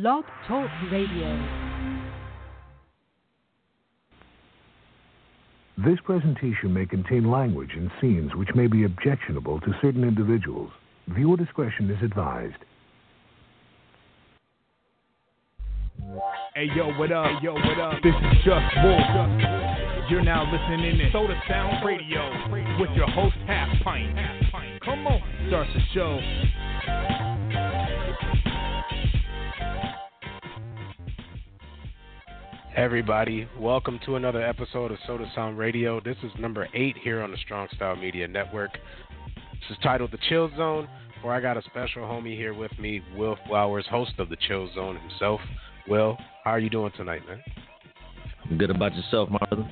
Blog Talk Radio. This presentation may contain language and scenes which may be objectionable to certain individuals. Viewer discretion is advised. Hey yo, what up? Hey, yo, what up? This is Just Wolf. You're now listening to Sota Sound Radio with your host Half Pint. Come on, starts the show. Everybody, welcome to another episode of Sota Sound Radio. This is number eight here on the Strong Style Media Network. This is titled The Chill Zone, where I got a special homie here with me, Will Flowers, host of The Chill Zone himself. Will, how are you doing tonight, man? I'm good about yourself, Marlon.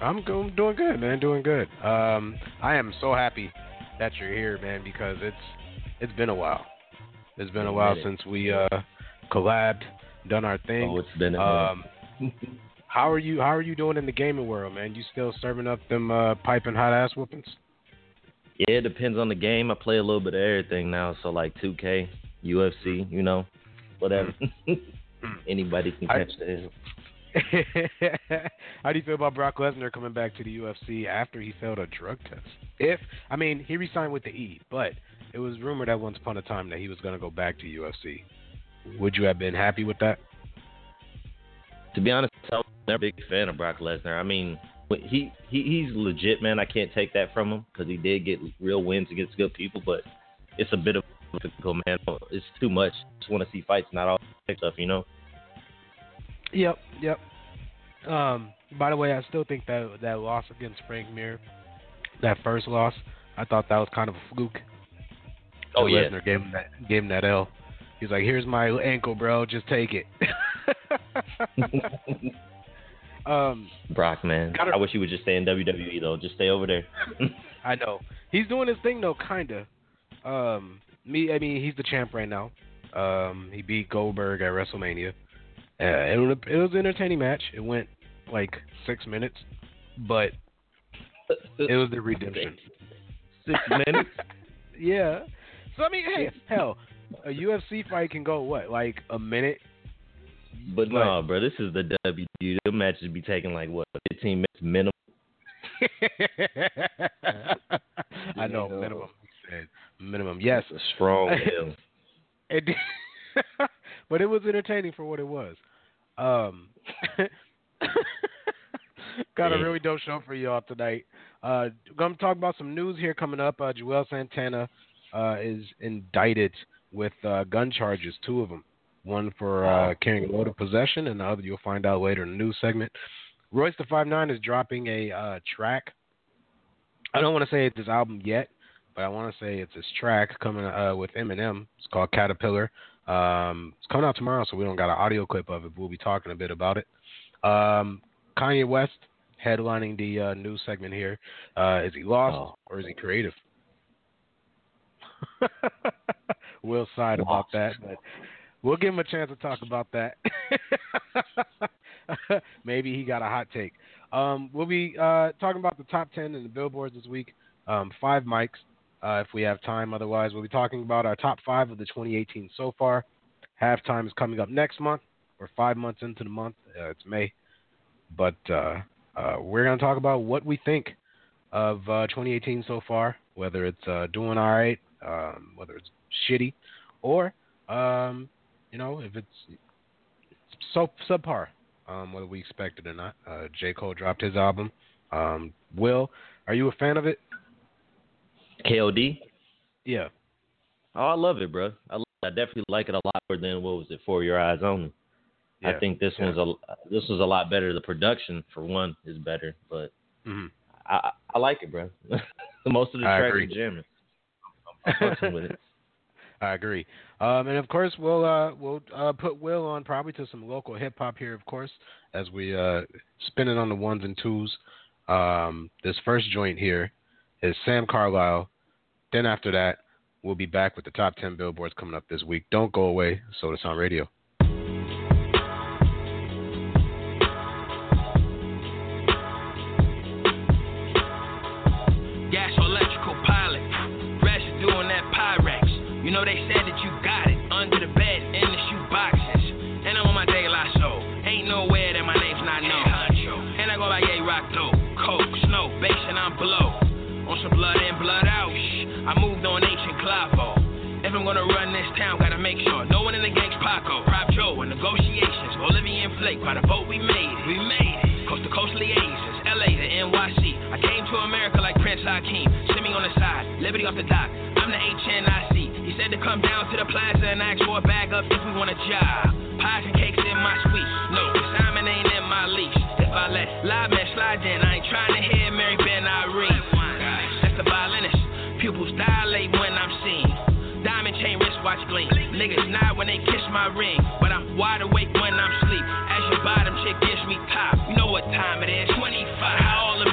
I'm, I'm doing good, man. Doing good. Um, I am so happy that you're here, man, because it's it's been a while. It's been a while since we uh, collabed, done our thing. Oh, it's been a um, how are you? How are you doing in the gaming world, man? You still serving up them uh, piping hot ass whoopings? Yeah, it depends on the game. I play a little bit of everything now, so like 2K, UFC, you know, whatever. Anybody can I- catch the How do you feel about Brock Lesnar coming back to the UFC after he failed a drug test? If I mean he resigned with the E, but it was rumored at once upon a time that he was going to go back to UFC. Would you have been happy with that? To be honest, I was never a big fan of Brock Lesnar. I mean, he, he he's legit, man. I can't take that from him because he did get real wins against good people, but it's a bit of a difficult man. It's too much. Just want to see fights, not all that stuff, you know. Yep, yep. Um, by the way, I still think that that loss against Frank Mir, that first loss, I thought that was kind of a fluke. Oh yeah, Lesnar gave him that gave him that L. He's like, "Here's my ankle, bro. Just take it." um, Brock, man. Gotta- I wish he would just stay in WWE though. Just stay over there. I know he's doing his thing though, kinda. Um, me, I mean, he's the champ right now. Um, he beat Goldberg at WrestleMania. Uh, it was it was an entertaining match. It went like six minutes, but it was the redemption. Six minutes. yeah. So I mean, hey, hell, a UFC fight can go what, like a minute? But no, bro, this is the WWE. The matches be taking like what, 15 minutes minimum. I know minimum. He said minimum. Yes, a strong. It but it was entertaining for what it was. Um, got a really dope show for y'all tonight. Uh, going to talk about some news here coming up. Uh, Juelz Santana uh, is indicted with uh, gun charges, two of them. One for uh, carrying a load of possession, and the other you'll find out later in the news segment. Royce the Five Nine is dropping a uh, track. I don't want to say it's his album yet, but I want to say it's his track coming uh, with Eminem. It's called Caterpillar. Um, it's coming out tomorrow, so we don't got an audio clip of it. But we'll be talking a bit about it. Um, Kanye West headlining the uh, news segment here. Uh, is he lost Oh. or is he creative? we'll side about that, but we'll give him a chance to talk about that. Maybe he got a hot take. Um, we'll be uh, talking about the top 10 in the billboards this week. Um, five mics uh, if we have time. Otherwise, we'll be talking about our top five of the 2018 so far. Halftime is coming up next month. We're five months into the month. Uh, it's May. But uh, uh, we're going to talk about what we think of uh, 2018 so far, whether it's doing all right, um, whether it's shitty, or, um, you know, if it's so subpar, um, whether we expect it or not. Uh, J. Cole dropped his album. Um, Will, are you a fan of it? KOD. Yeah. Oh, I love it, bro. I, love I definitely like it a lot more than what was it? For Your Eyes Only. yeah. I think this Yeah. one's a this was a lot better. The production for one is better, but Mhm. I I, I like it, bro. Most of the I tracks agree. are jamming. I'm, I'm fucking with it. I agree. Um, and of course, we'll uh, we'll uh, put Will on probably to some local hip hop here, of course, as we uh, spin it on the ones and twos. Um, this first joint here is Sam Carlisle. Then after that, we'll be back with the top ten billboards coming up this week. Don't go away. Sota Sound Radio. they said that you got it under the bed in the shoe boxes. And I'm on my day lot so ain't nowhere that my name's not known. And I go by Yay Rock though, Coke, Snow, Bass, and I'm blow. On some blood in, blood out. Shh. I moved on ancient Clavo. If I'm gonna run this town, gotta make sure no one in the gang's Paco, Rob Joe, in negotiations. Bolivian flake, by the vote we made it, we made it. Coast to coast liaisons, LA to NYC. I came to America like Prince Hakeem. Send me on the side, liberty off the dock. I'm the HNI come down to the plaza and ask for a bag up if we want a job. Pies and cakes in my suite. No, Simon ain't in my leash. If I let live man slide in, I ain't trying to hear Mary Ben Irene. That's the violinist. Pupils dilate when I'm seen. Diamond chain wristwatch gleam. Niggas nod when they kiss my ring, but I'm wide awake when I'm sleep. As your bottom chick gives me top, you know what time it is. 25. All the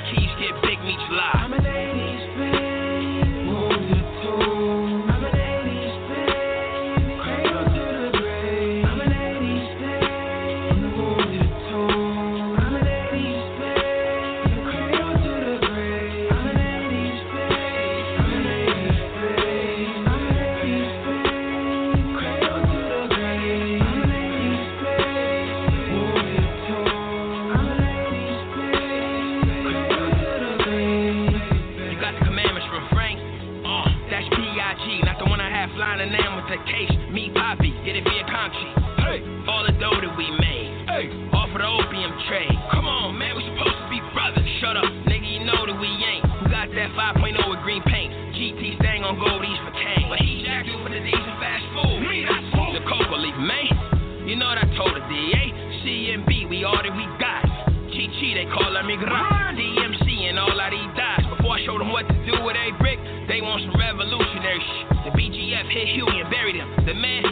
all that we got. GG, they call her Migra. DMC and all of these dots. Before I show them what to do with a brick, they want some revolutionary shit. The BGF hit Huey and buried him. The man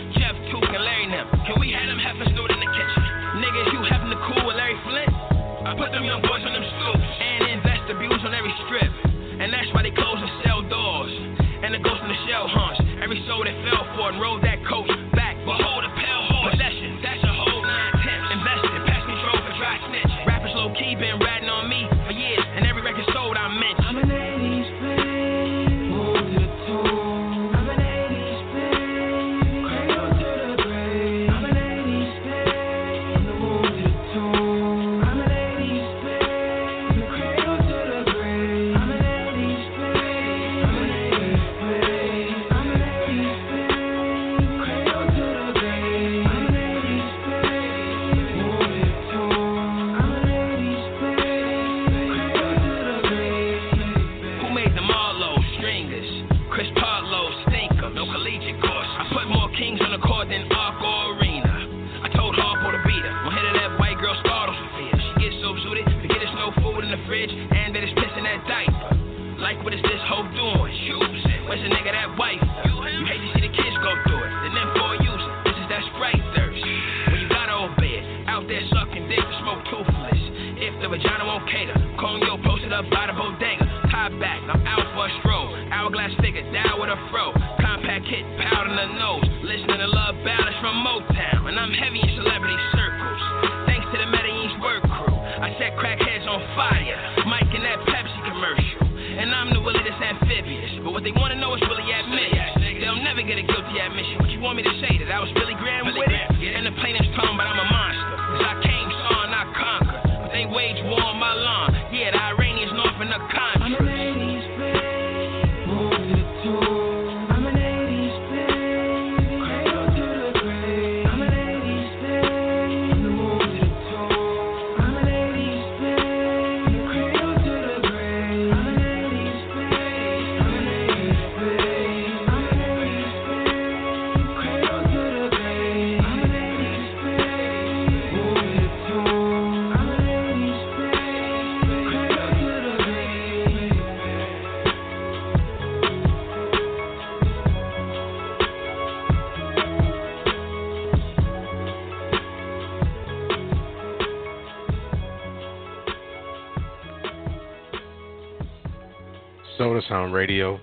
radio.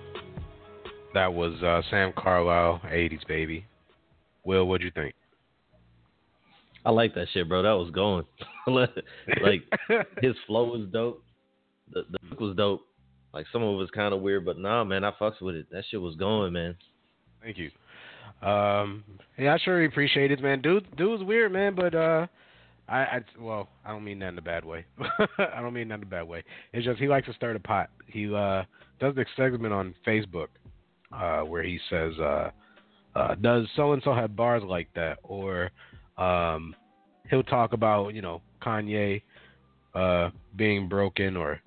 That was uh, Sam Carlisle, 80s baby. Will, what'd you think? I like that shit, bro. That was going. like his flow was dope. The the was dope. Like some of it was kind of weird, but nah, man, I fucks with it. That shit was going, man. Thank you. Um, yeah, I sure appreciate it, man. Dude, dude's weird, man, but uh, I, I well, I don't mean that in a bad way. I don't mean that in a bad way. It's just he likes to stir the pot. He uh, does this segment on Facebook uh, where he says, uh, uh, "Does so and so have bars like that?" Or um, he'll talk about you know Kanye uh, being broken, or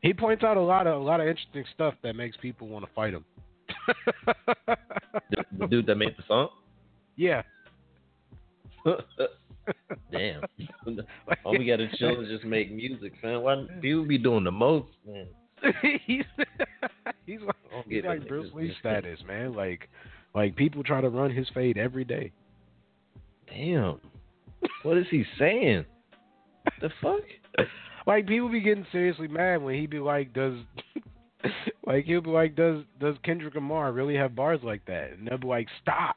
he points out a lot of a lot of interesting stuff that makes people want to fight him. the, dude that made the song. Yeah. Damn. All we gotta chill is just make music, man. Why people be doing the most, man? he's he's like, oh, he's like Bruce Lee status, man. Like like people try to run his fade every day. Damn. What is he saying? the fuck? Like people be getting seriously mad when he be like, does like he'll be like, does does Kendrick Lamar really have bars like that? And they'll be like, stop,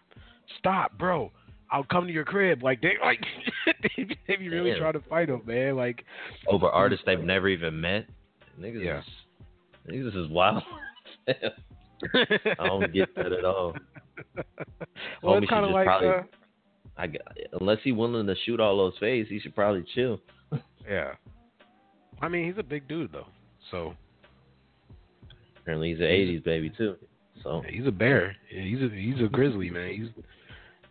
stop, bro. I'll come to your crib. Like they like they, they be really Damn. trying to fight him, man. Like over artists they've never even met. Niggas, yeah. Is, niggas is wild. I don't get that at all. Well, it's kind of like probably, uh, I unless he's willing to shoot all those fades, he should probably chill. yeah. I mean, he's a big dude though, so apparently he's an '80s baby too. So yeah, he's a bear. Yeah, he's a he's a grizzly man. He's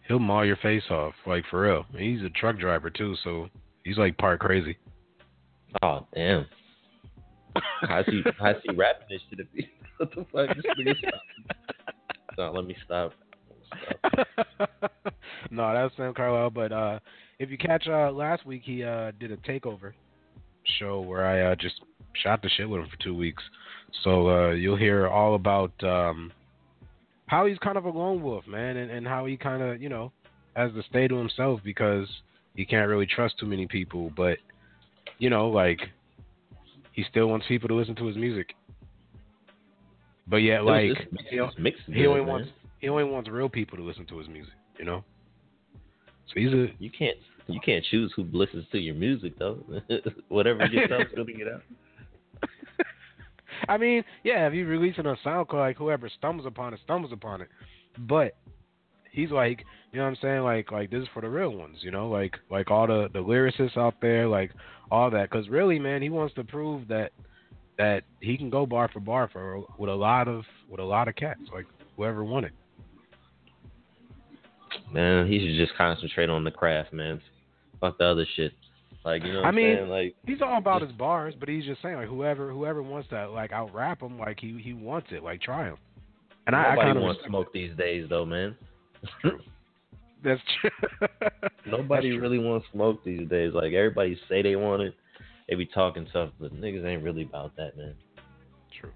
he'll maul your face off like for real. He's a truck driver too, so he's like part crazy. Oh damn! How's he how's he rapping this to the shit? what the fuck? This no, let me stop. no, that's Sam Carlisle. But uh, if you catch uh, last week, he uh, did a takeover show where I uh, just shot the shit with him for two weeks. So uh, you'll hear all about um, how he's kind of a lone wolf, man, and, and how he kind of, you know, has to stay to himself because he can't really trust too many people. But, you know, like, he still wants people to listen to his music. But yet, like, he, he only wants he only wants real people to listen to his music, you know. So he's a you can't you can't choose who listens to your music though. Whatever gets out, gonna out. I mean, yeah, if you release it on SoundCloud, like whoever stumbles upon it, stumbles upon it. But he's like, you know what I'm saying? Like, like this is for the real ones, you know, like, like all the the lyricists out there, like all that. Because really, man, he wants to prove that that he can go bar for bar for with a lot of with a lot of cats, like whoever wanted. Man, he should just concentrate on the craft, man. Fuck the other shit. Like you know, what I mean, saying? like he's all about just, his bars, but he's just saying like whoever whoever wants to like out rap him, like he he wants it, like try him. And I, I kind of wants smoke these days, though, man. That's true. nobody That's really wants smoke these days. Like everybody say they want it, they be talking stuff, but niggas ain't really about that, man. True.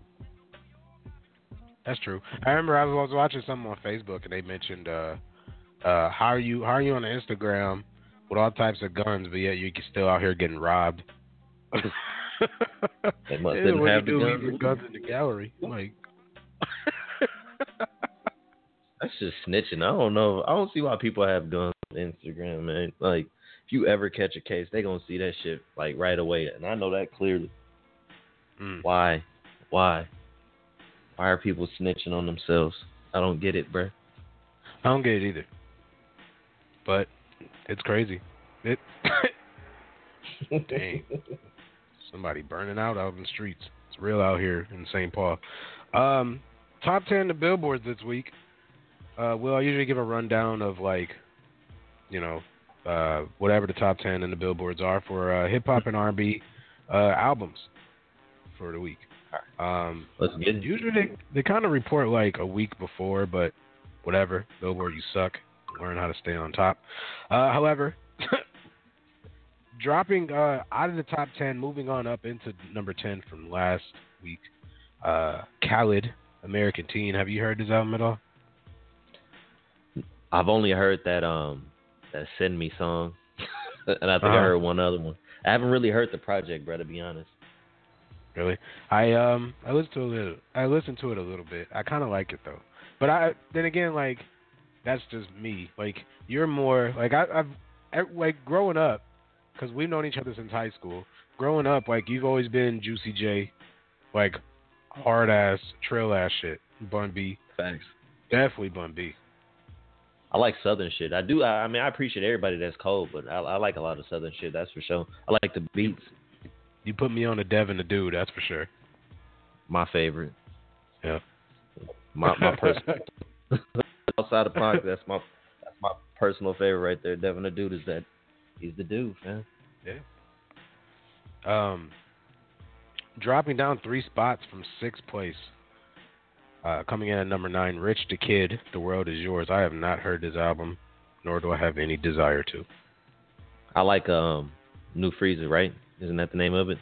That's true. I remember I was watching something on Facebook and they mentioned uh uh how are you how are you on Instagram with all types of guns, but yet you can still out here getting robbed. they must didn't have the guns. Guns in the gallery. Like that's just snitching. I don't know. I don't see why people have guns on Instagram, man. Like if you ever catch a case, they gonna see that shit like right away, and I know that clearly. Mm. Why? Why? Why are people snitching on themselves? I don't get it, bro. I don't get it either. But it's crazy. It. Dang. Somebody burning out out in the streets. It's real out here in St. Paul. Um, top ten the billboards this week. Uh, well, I usually give a rundown of like, you know, uh, whatever the top ten in the billboards are for uh, hip hop and R&B uh, albums for the week. Um, Let's get usually they, they kind of report like a week before, but whatever. Billboard, you suck learn how to stay on top. Uh, however, dropping uh, out of the top 10, moving on up into number 10 from last week, uh, Khalid, American Teen. Have you heard this album at all? I've only heard that um that Send Me song, and I think uh-huh. I heard one other one. I haven't really heard the project, bro. To be honest. Really, I um I listened to a little. I listened to it a little bit. I kind of like it though, but I then again like that's just me. Like you're more like I, I've like growing up because we've known each other since high school. Growing up, like you've always been Juicy J, like hard ass trail ass shit. Bun B. Thanks. Definitely Bun B. I like Southern shit. I do. I, I mean, I appreciate everybody that's cold, but I, I, like a lot of Southern shit. That's for sure. I like the beats. You put me on a Devin the Dude. That's for sure. My favorite. Yeah. My my person. outside of Pac, that's my that's my personal favorite right there. Devin the dude is that he's the dude, man. Yeah. Um, dropping down three spots from sixth place. Uh, coming in at number nine, Rich the Kid, The World Is Yours. I have not heard this album, nor do I have any desire to. I like um New Freezer, right? Isn't that the name of it?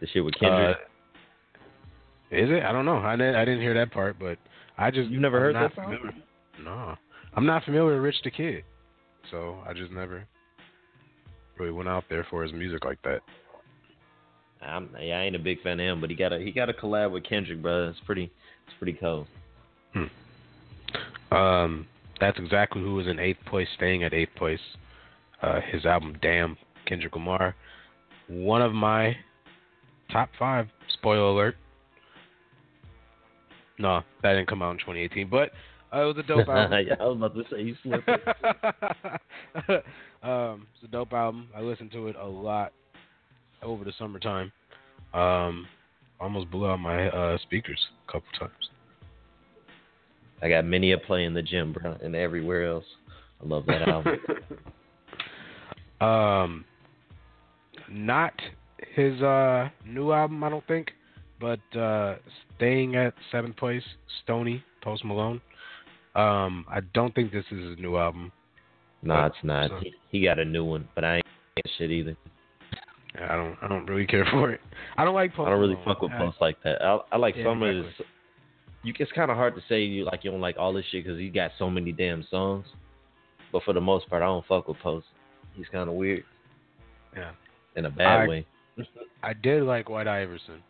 The shit with Kendrick. Uh, is it? I don't know. I didn't, I didn't hear that part, but I just You never I'm heard that song? familiar. No, I'm not familiar with Rich the Kid, so I just never really went out there for his music like that. I'm, yeah, I ain't a big fan of him, but he got a he got a collab with Kendrick, bro. It's pretty it's pretty cool. Um, that's exactly who was in eighth place, staying at eighth place. Uh, his album "Damn," Kendrick Lamar, one of my top five. Spoiler alert. No, that didn't come out in 2018, but uh, it was a dope album. yeah, I was about to say you slipped. it. um, it's a dope album. I listened to it a lot over the summertime. Um, almost blew out my uh, speakers a couple times. I got many a play in the gym, bro, and everywhere else. I love that album. Um, not his uh new album, I don't think, but uh staying at seventh place, Stoney Post Malone. Um, I don't think this is his new album. nah, it's not. So- He, he got a new one, but I ain't shit either. I don't, I don't really care for it. I don't like Post. I don't really fuck with I- Post like that. I, I like Yeah, some of exactly. his. You, it's kind of hard to say you like you don't like all this shit because he got so many damn songs. But for the most part, I don't fuck with Post. He's kind of weird Yeah, in a bad I- way. I did like White Iverson,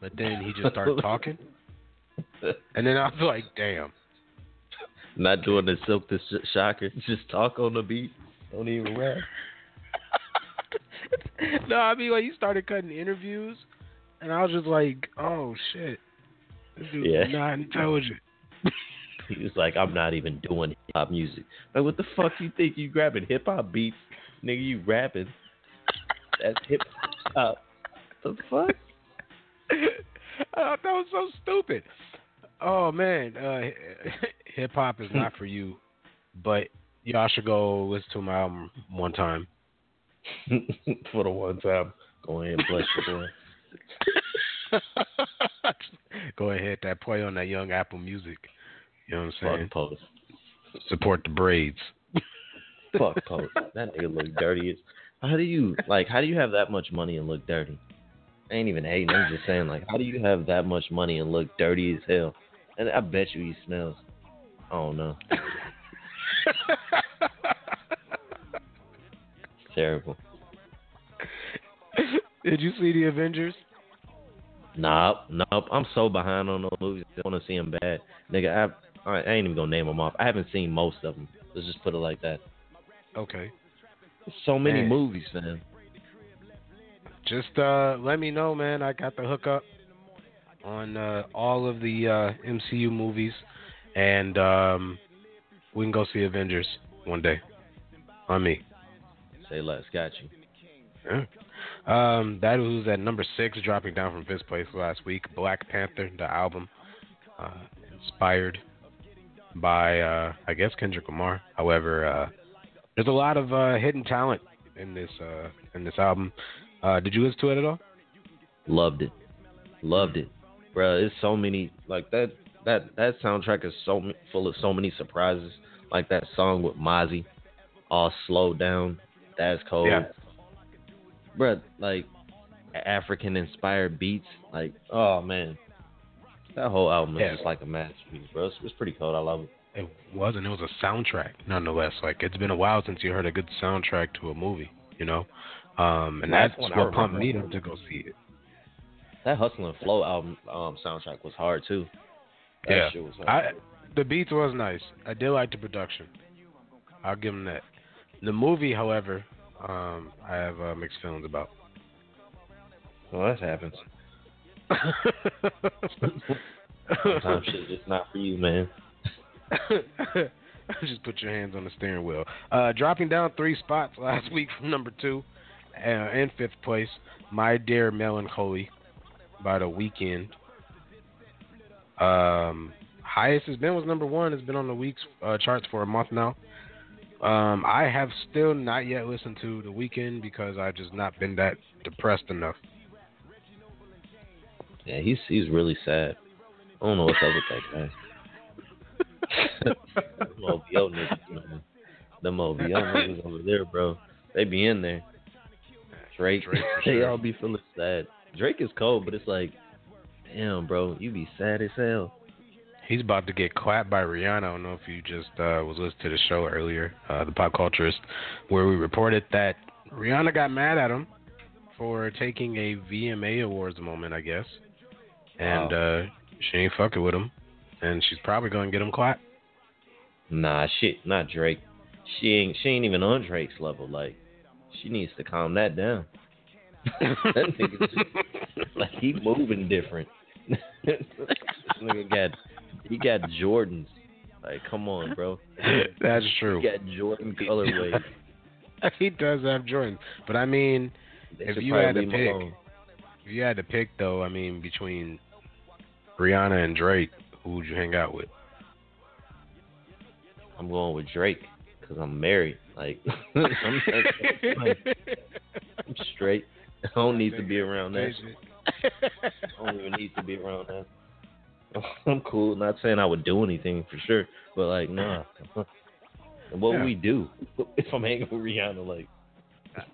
but then he just started talking, and then I was like, damn. Not doing the silk the sh- shocker. Just talk on the beat. Don't even rap. no, I mean like he started cutting interviews, and I was just like, oh shit, this dude's Yeah. not intelligent. He was like, I'm not even doing hip hop music. Like, what the fuck you think you grabbing hip hop beats, nigga? You rapping? That's hip hop. The fuck? I that was so stupid. Oh man, uh, hip hop is not for you, but y'all should go listen to my album one time. For the one time, go ahead and bless your boy. go ahead, that play on that young Apple Music. You know what I'm saying? Fuck Post. Support the braids. Fuck Post. That nigga look dirty. as How do you like? How do you have that much money and look dirty? I ain't even hating. I'm just saying, like, how do you have that much money and look dirty as hell? And I bet you he smells. I don't know. Terrible. Did you see the Avengers? Nope, nope. I'm so behind on those movies. I want to see them bad, nigga. I, I ain't even gonna name them off. I haven't seen most of them. Let's just put it like that. Okay. So many Man. movies, man. Just uh, let me know, man. I got the hookup on uh, all of the uh, MCU movies, and um, we can go see Avengers one day. On me. Say less. Got you. Yeah. Um, that was at number six, dropping down from fifth place last week. Black Panther, the album, uh, inspired by, uh, I guess, Kendrick Lamar. However, uh, there's a lot of uh, hidden talent in this uh, in this album. Uh, did you listen to it at all? Loved it. Loved it, bro. It's so many like that. That that soundtrack is so full of so many surprises. Like that song with Mozzy, all slowed down. That's cold. Yeah. Bro, like African inspired beats. Like, oh man, that whole album is Yeah. just like a masterpiece, bro. It's, it's pretty cold. I love it. It wasn't. It was a soundtrack, nonetheless. Like it's been a while since you heard a good soundtrack to a movie, you know. Um, and Last that's what pumped me remember. to go see it. That Hustle and Flow album um, soundtrack was hard too. That Yeah. shit was hard. I the beats was nice. I did like the production. I'll give them that. The movie, however, um, I have uh, mixed feelings about. well, that happens. Sometimes shit's just not for you, man. Just put your hands on the steering wheel. Uh, dropping down three spots last week from number two uh, and fifth place, My Dear Melancholy by The Weeknd. Um, highest it's been was number one. It's been on the week's uh, charts for a month now. Um, I have still not yet listened to The Weeknd because I've just not been that depressed enough. Yeah, he's he's really sad. I don't know what's up with that guy. them OVO niggas, man. Them OVO niggas over there, bro. They be in there. Drake, Drake for they all be feeling sad. Drake is cold, but it's like, damn, bro, you be sad as hell. He's about to get clapped by Rihanna. I don't know if you just uh, was listening to the show earlier, uh, the Pop Culturist, where we reported that Rihanna got mad at him for taking a VMA Awards moment, I guess, and uh, she ain't fucking with him, and she's probably gonna get him clapped. Nah, shit, not Drake. She ain't she ain't even on Drake's level. Like, she needs to calm that down. that nigga just, like he moving different. this nigga got he got Jordans. Like, come on, bro. That's true. He got Jordan colorway. he does have Jordan, but I mean, They If you had to pick- if you had to pick though, I mean, between Rihanna and Drake, who would you hang out with? I'm going with Drake because I'm married. Like, I'm, I'm straight. I don't need to be around that. I don't even need to be around that. I'm cool. Not saying I would do anything for sure, but like, nah. And what Yeah. would we do if I'm hanging with Rihanna? Like,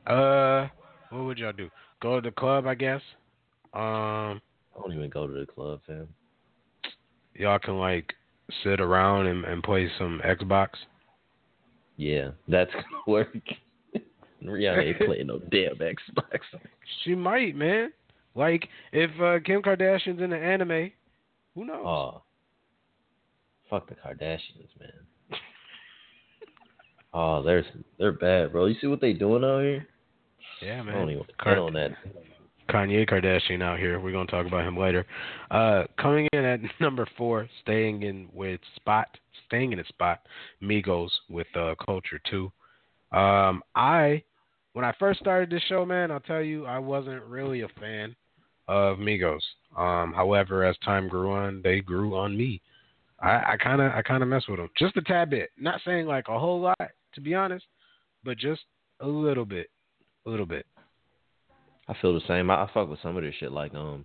Uh, what would y'all do? Go to the club, I guess. Um, I don't even go to the club, fam. y'all can like sit around and, and play some Xbox. Yeah, that's gonna work. Rihanna ain't playing no damn Xbox. She might, man. Like if uh, Kim Kardashian's in the anime, who knows? Oh, fuck the Kardashians, man. Oh, they're they're bad, bro. You see what they doing out here? yeah, I man. don't even comment on that. Kanye Kardashian out here. We're gonna talk about him later. Uh, coming in at number four, staying in with spot, staying in a spot, Migos with uh, Culture Two. Um, I, when I first started this show, man, I'll tell you, I wasn't really a fan of Migos. Um, however, as time grew on, they grew on me. I kind of, I kind of mess with them just a tad bit. Not saying like a whole lot, to be honest, but just a little bit, a little bit. I feel the same. I, I fuck with some of this shit. Like, um,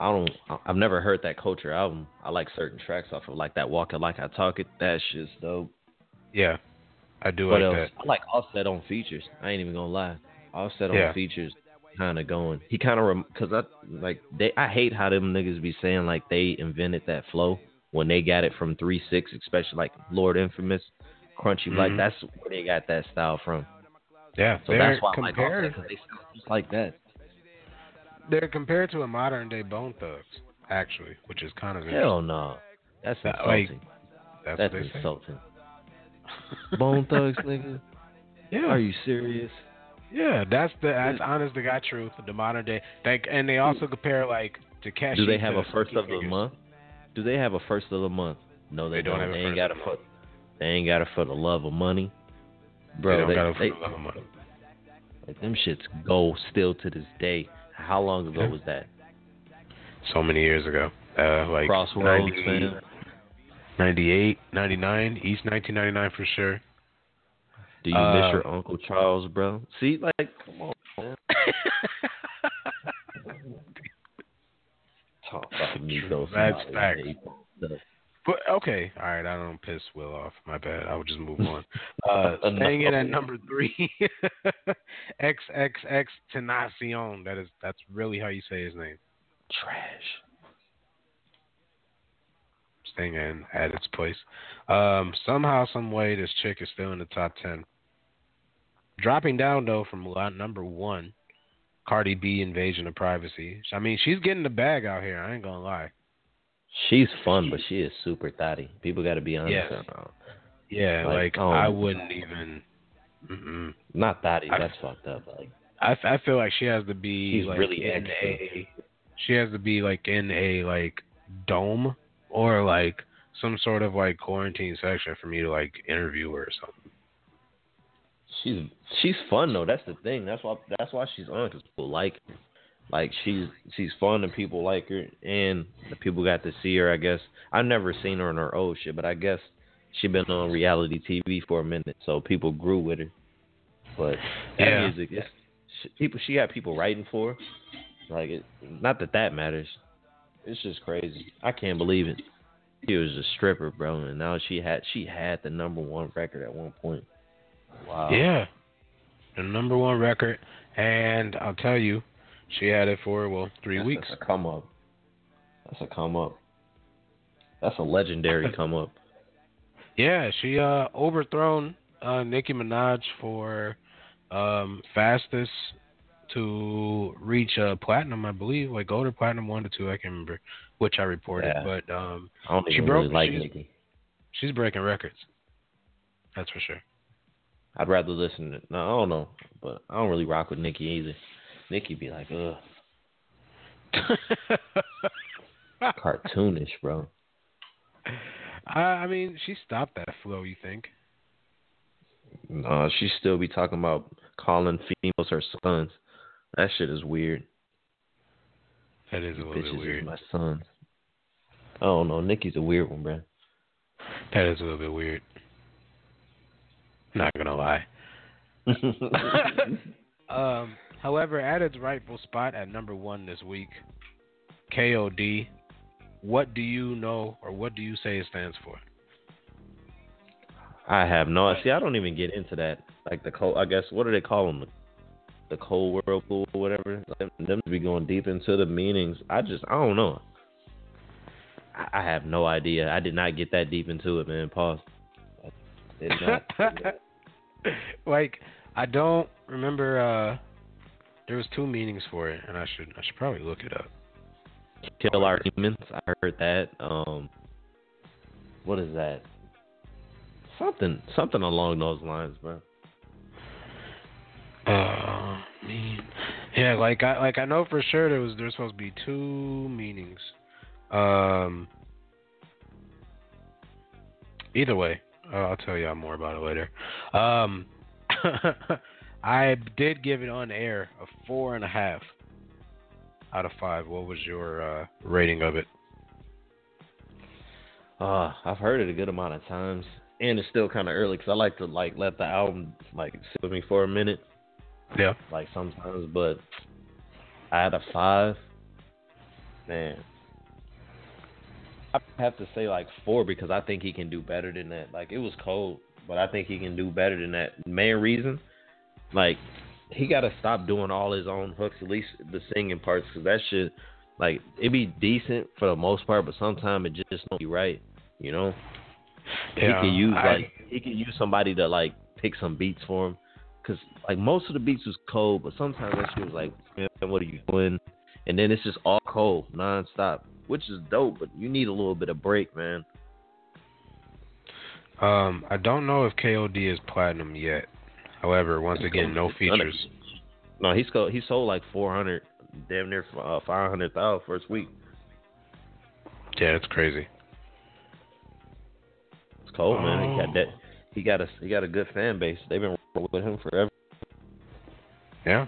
I don't. I've never heard that Culture album. I like certain tracks off of like that Walk It Like I Talk It. That shit's dope. Yeah, I do What like else? that. I like Offset on features. I ain't even gonna lie. Offset on Yeah. features, kind of going. He kind of rem- cause I like they. I hate how them niggas be saying like they invented that flow when they got it from Three Six, especially like Lord Infamous, Crunchy Black. Mhm. That's where they got that style from. Yeah, So that's why I like compared. Because they sound just like that. they're compared to a modern day Bone Thugs, actually, which is kind of Hell no, that's That, like, insulting. That's That's say. insulting. Bone Thugs, nigga. Yeah, Are you serious? Yeah, that's the that's honest to God truth. The modern day, like, and they also compare like to Cash. Do they have a first of the month? Do they have a first of the month? No, they, They don't don't. have a They ain't got of it for. They ain't got it for the love of money, They bro. don't They, got it for they- the love of money. like, them shits go still to this day. How long ago Yeah. was that? So many years ago, uh, like Crossroads, 90 man. 98, 99, East 1999 for sure. Do you Uh, miss your Uncle Charles, bro? See, like, come on, man. Talk about Migos. That's somebody, facts. But okay, all right. I don't piss Will off. My bad. I will just move on. Uh, No. staying in at number three, XXX Tenacion. That is that's really how you say his name. Trash. Staying in at its place. Um, somehow, some way, this chick is still in the top ten. Dropping down though from number one, Cardi B Invasion of Privacy. I mean, she's getting the bag out here. I ain't gonna lie. She's fun, but she is super thotty. People got to be honest. Yes. Yeah, Like, like, um, I wouldn't even. Mm-mm. Not thotty. I- That's fucked up. Like I, I feel like she has to be She's like really in extra. a she has to be like in a like dome or like some sort of like quarantine section for me to like interview her or something. she's she's fun though. That's the thing. That's why that's why she's on because people like. Her. Like she's she's fun and people like her, and the people got to see her. I guess I've never seen her in her old shit, but I guess she been on reality TV for a minute, so people grew with her. But that Yeah. music, it's, she, people she had people writing for. her. Like it, not that that matters. It's just crazy. I can't believe it. She was a stripper, bro, and now she had she had the number one record at one point. Wow. Yeah, the number one record, and I'll tell you, she had it for well three That's weeks. a come up. That's a come up. That's a legendary come up. Yeah, she uh overthrown uh Nicki Minaj for um fastest to reach uh platinum, I believe, like gold or platinum one to two, I can't remember which I reported, Yeah. but um I don't She broke- really like she's- Nicki. she's breaking records. That's for sure. I'd rather listen to no, I don't know, but I don't really rock with Nicki either. Nicki be like, ugh, cartoonish, bro. I, I mean, she stopped that flow. You think? No, she still be talking about calling females her sons. That shit is weird. That is a little bit weird. is my sons. I don't know. Nicki's a weird one, bro. That is a little bit weird. Not gonna lie. Um, however, at its rightful spot at number one this week, KOD. What do you know, or what do you say it stands for? I have no. See, I don't even get into that. Like the cold. I guess what do they call them? The cold whirlpool or whatever. Them, them be going deep into the meanings. I just I don't know. I, I have no idea. I did not get that deep into it, man. Pause. I like, I don't remember. uh There was two meanings for it, and I should I should probably look it up. Kill our demons. I heard that. Um, what is that? Something, something along those lines, bro. Uh, mean. Yeah, like I like I know for sure there was there's supposed to be two meanings. Um. Either way, I'll tell y'all more about it later. Um, I did give it on air a four and a half out of five. What was your uh, rating of it? Uh, I've heard it a good amount of times, and it's still kind of early because I like to like let the album like sit with me for a minute, Yeah. like sometimes. But I had a five. Man, I have to say like four because I think he can do better than that. Like it was cold, but I think he can do better than that. Main reason, like he got to stop doing all his own hooks, at least the singing parts, because that shit, like it be decent for the most part, but sometimes it just don't be right. You know, Yeah, he can use I- like he can use somebody to like pick some beats for him, cause like most of the beats was cold, but sometimes that shit was like, man, what are you doing? And then it's just all cold, nonstop, which is dope, but you need a little bit of break, man. Um, I don't know if KOD is platinum yet. However, once again, no features. No, he sold he sold like four hundred, damn near uh, five hundred thousand first week. Yeah, it's crazy. It's cold, man. He Oh. got that. He got a he got a good fan base. They've been with him forever. Yeah.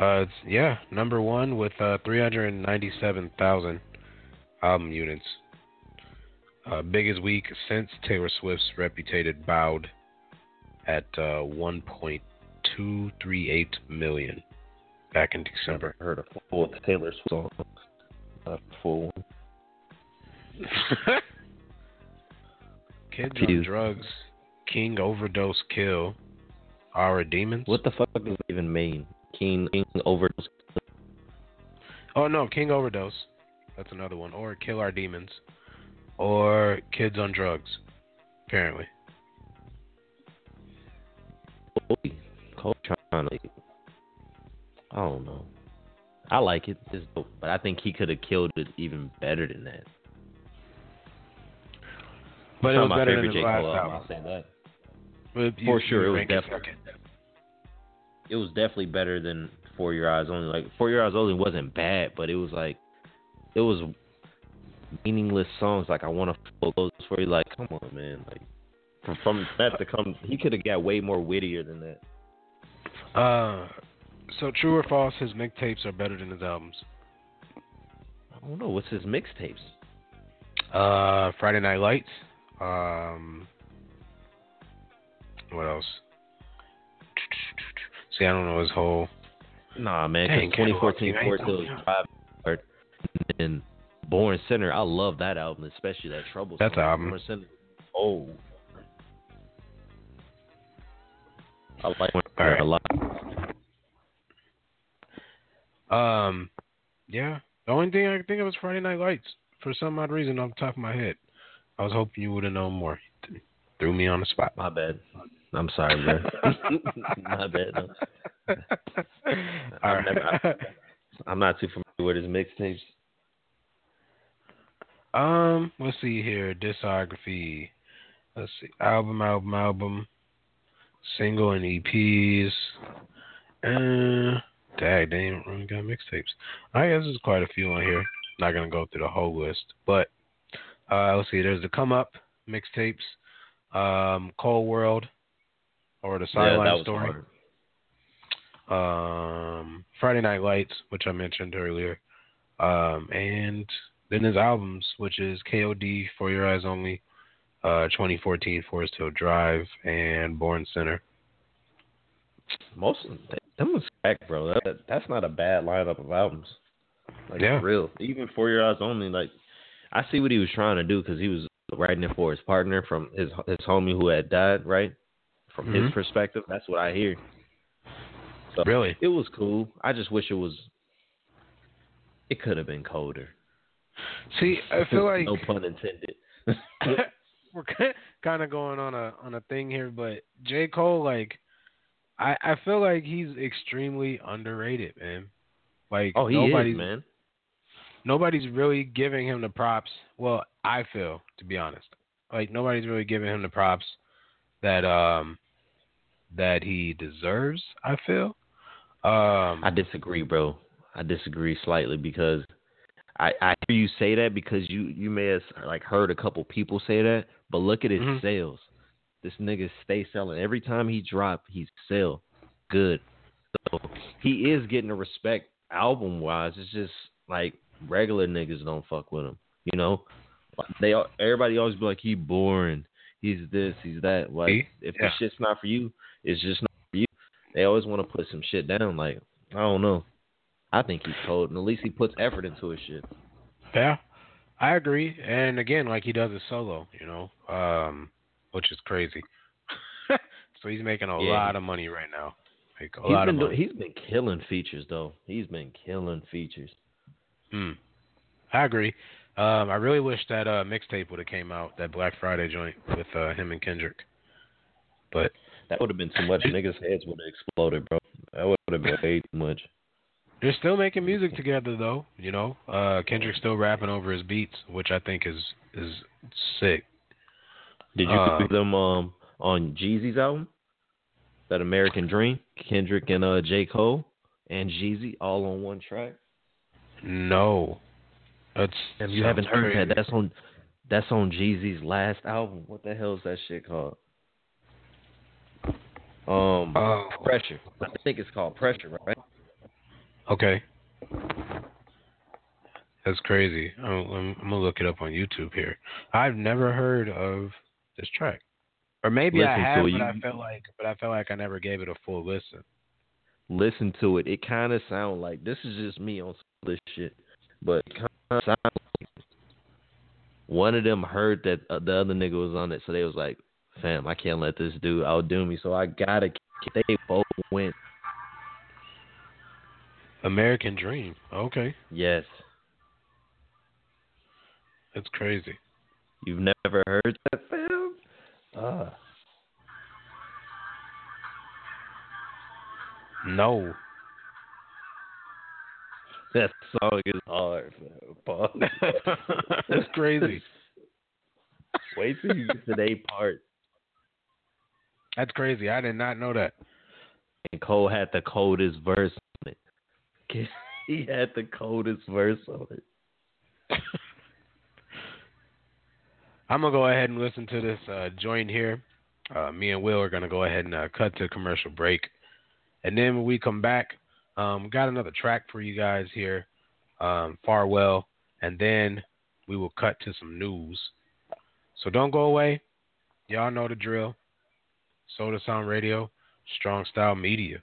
Uh, it's, yeah, number one with uh, 397,000 album units. Uh, biggest week since Taylor Swift's reputed bowed at uh, 1.238 million back in December. Never heard a full Taylor Swift song. A full one. Kids on drugs, King overdose kill, our demons. What the fuck does that even mean? King, King overdose. Oh no, King overdose. That's another one. Or kill our demons. Or kids on drugs. Apparently. Cole trying to. I don't know. I like it. It's dope, but I think he could have killed it even better than that. But it was my better favorite than his J. Cole album. I'll say that. You- For sure, it was definitely- It was definitely better than For Your Eyes Only. Like For Your Eyes Only wasn't bad, but it was like it was meaningless songs. Like I want to flow close for you. Like come on, man. Like from, from that to come, he could have got way more wittier than that. Uh, So true or false? His mixtapes are better than his albums. I don't know what's his mixtapes. Uh, Friday Night Lights. Um, what else? See, I don't know his whole. Nah, man, Dang, because 2014 catalog, Hills Drive and Born Sinner. I love that album, especially that Trouble. That's song. album. Born Sinner. Oh, I like Born Sinner right. a lot. Um, yeah. The only thing I can think of is Friday Night Lights for some odd reason off the top of my head. I was hoping you would have known more. Threw me on the spot. My bad. I'm sorry, bro. My bad. No. All I've never- right. I'm not too familiar with his mixtapes. Um, let's see here. Discography. Let's see. Album, album, album. Single and EPs. Uh, dang, they ain't really got mixtapes. I guess there's quite a few on here. Not gonna go through the whole list, but uh, let's see. There's the Come Up mixtapes. Um, Cole World, or the yeah, Sideline was Story. um, Friday Night Lights, which I mentioned earlier, um, and then his albums, which is KOD, For Your Eyes Only, uh, 2014 Forest Hill Drive, and Born Sinner. Most of them, them was back, bro. That, that's not a bad lineup of albums. Like Yeah. for real. Even for your eyes only. Like I see what he was trying to do because he was writing it for his partner from his his homie who had died, right? From his Mhm. perspective, that's what I hear. So Really? it was cool. I just wish it was. It could have been colder. See, I feel like no pun intended. we're kind of going on a on a thing here, but J Cole, like, I I feel like he's extremely underrated, man. Like, oh, he nobody's is, man. nobody's really giving him the props. Well, I feel, to be honest, like nobody's really giving him the props that um that he deserves. I feel. Um, I disagree, bro. I disagree slightly because I I hear you say that because you you may have like heard a couple people say that, but look at his Mhm. sales. This nigga stay selling every time he drop, he's sell good. So he is getting the respect album wise. It's just like regular niggas don't fuck with him. You know, they all- everybody always be like he boring. He's this, he's that. Like if Yeah. the shit's not for you, it's just not for you. They always want to put some shit down. Like I don't know. I think he's cold, and at least he puts effort into his shit. Yeah, I agree. And again, like he does it solo, you know, um, which is crazy. so he's making a Yeah, lot of money right now. Like a He's lot been of do- money. he's been killing features though. He's been killing features. Hmm. I agree. Um, I really wish that uh, mixtape would have came out, that Black Friday joint with uh, him and Kendrick. But That would have been too much. Niggas' heads would have exploded, bro. That would have been way too much. they're still making music together, though. You know, uh, Kendrick's still rapping over his beats, which I think is is sick. Did you Uh, see them um on Jeezy's album? That American Dream, Kendrick and uh J Cole and Jeezy all on one track. No, that's If you haven't heard that, that's on that's on Jeezy's last album. What the hell is that shit called? Um, Oh. Pressure. I think it's called Pressure, right? Okay. That's crazy. I'm, I'm, I'm gonna look it up on YouTube here. I've never heard of this track, or maybe I Listen to have, it. but I felt like, but I felt like I never gave it a full listen. Listen to it. It kind of sounds like this is just me on this shit, but it kind of sounds like one of them heard that uh, the other nigga was on it, so they was like, "Fam, I can't let this dude outdo me, so I gotta." They both went. American Dream. Okay, Yes, that's crazy. you've never heard that, fam? Ah. No. That song is hard. That's crazy. Wait till you get to the part. That's crazy. I did not know that. And Cole had the coldest verse on it. He had the coldest verse on it. I'm gonna go ahead and listen to this uh, joint here. Uh, me and Will are gonna go ahead and uh, cut to commercial break, and then when we come back, Um, got another track for you guys here, um, Farewell, and then we will cut to some news. So don't go away. Y'all know the drill. Sota Sound Radio, Strong Style Media.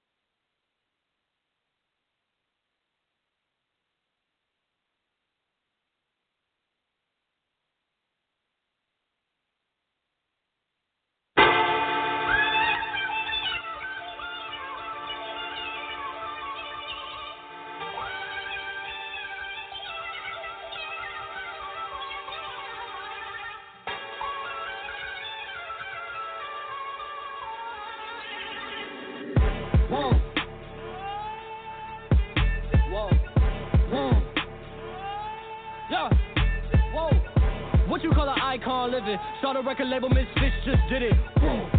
An icon living? Start a record label, Misfits just did it.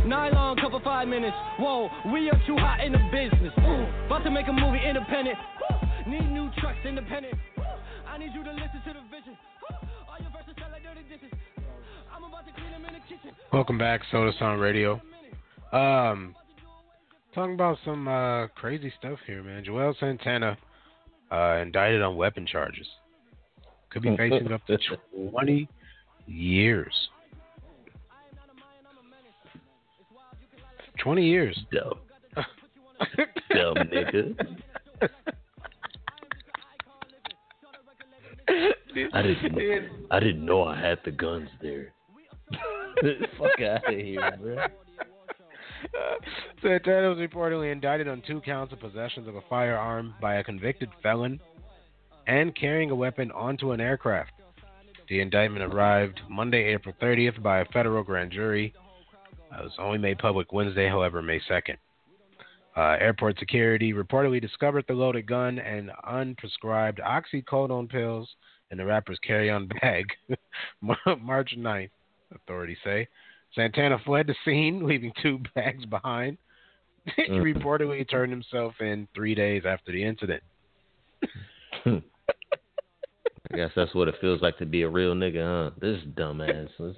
Nylon cover five minutes. Whoa, we are too hot in the business. About to make a movie independent. Need new trucks independent. I need you to listen to the vision. All your verses sound like dirty dishes. I'm about to clean them in the kitchen. Welcome back, Sota Sound Radio. Um, talking about some uh, crazy stuff here, man. Juelz Santana uh, indicted on weapon charges. Could be facing up to 20 years. 20 years. Dumb. Dumb nigga. I didn't. I didn't know I had the guns there. Fuck out of here, bro. Santana was reportedly indicted on two counts of possession of a firearm by a convicted felon and carrying a weapon onto an aircraft. The indictment arrived Monday, April 30th by a federal grand jury. Uh, it was only made public Wednesday, however, May 2nd. Uh, airport security reportedly discovered the loaded gun and unprescribed oxycodone pills in the rapper's carry-on bag March 9th, authorities say. Santana fled the scene, leaving two bags behind. he Mm. reportedly turned himself in three days after the incident. I guess that's what it feels like to be a real nigga, huh? This dumbass. This-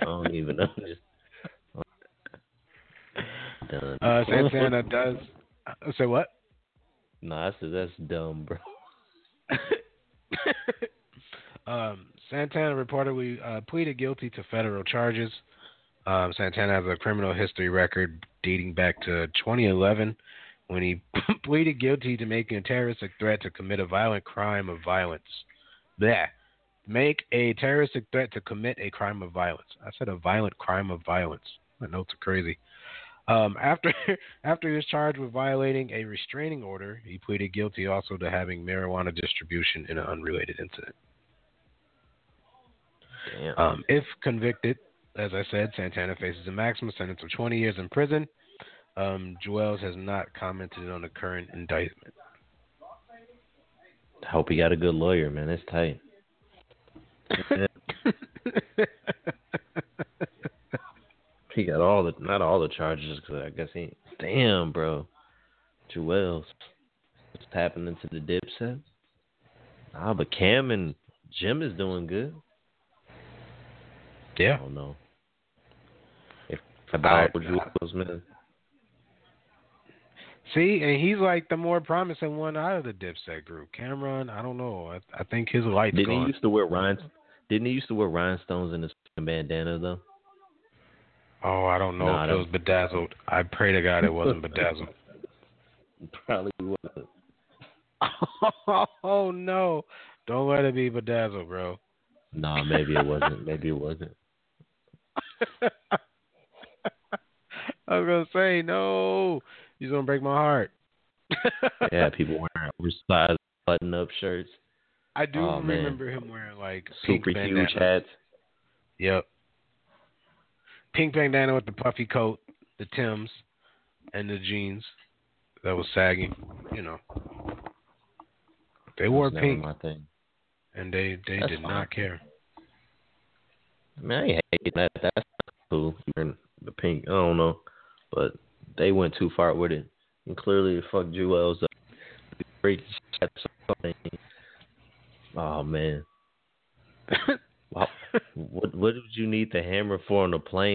I don't even know. Done. Uh, Santana does. Uh, say what? Nah, I said that's dumb, bro. Um, Santana reportedly uh, pleaded guilty to federal charges. Um, Santana has a criminal history record dating back to 2011 when he pleaded guilty to making a terroristic threat to commit a violent crime of violence. Bleh. Make a terroristic threat to commit a crime of violence. I said a violent crime of violence. My notes are crazy. Um, after after he was charged with violating a restraining order, he pleaded guilty also to having marijuana distribution in an unrelated incident. Um, if convicted, as I said, Santana faces a maximum sentence of 20 years in prison. Um, Juelz has not commented on the current indictment. I hope he got a good lawyer, man. It's tight. he got all the not all the charges because I guess he. Damn, bro. Juelz just tapping into the dipset. Ah, but Cam and Jim is doing good. Yeah. I don't know. If about Juelz man. See, and he's like the more promising one out of the Dipset group. Cam'ron, I don't know. I, I think his light's Didn't gone. he used to wear rhine? Didn't he used to wear rhinestones in his bandana though? Oh, I don't know Nah, if it was bedazzled. I pray to God it wasn't bedazzled. Probably wasn't. oh no! Don't let it be bedazzled, bro. Nah, maybe it wasn't. Maybe it wasn't. I was gonna say no. He's gonna break my heart. Yeah, people wearing oversized button-up shirts, I do Oh, man. remember him wearing like super huge hats. Yep. Pink bandana with the puffy coat, the Tims, and the jeans that was sagging. You know. They wore pink, my thing. and they they That's did fine. not care. I mean, I hate that. That's cool. Wearing the pink, I don't know, but they went too far with it. And clearly, it fucked Juelz up. Shit. Oh man. What what did you need the hammer for on the plane?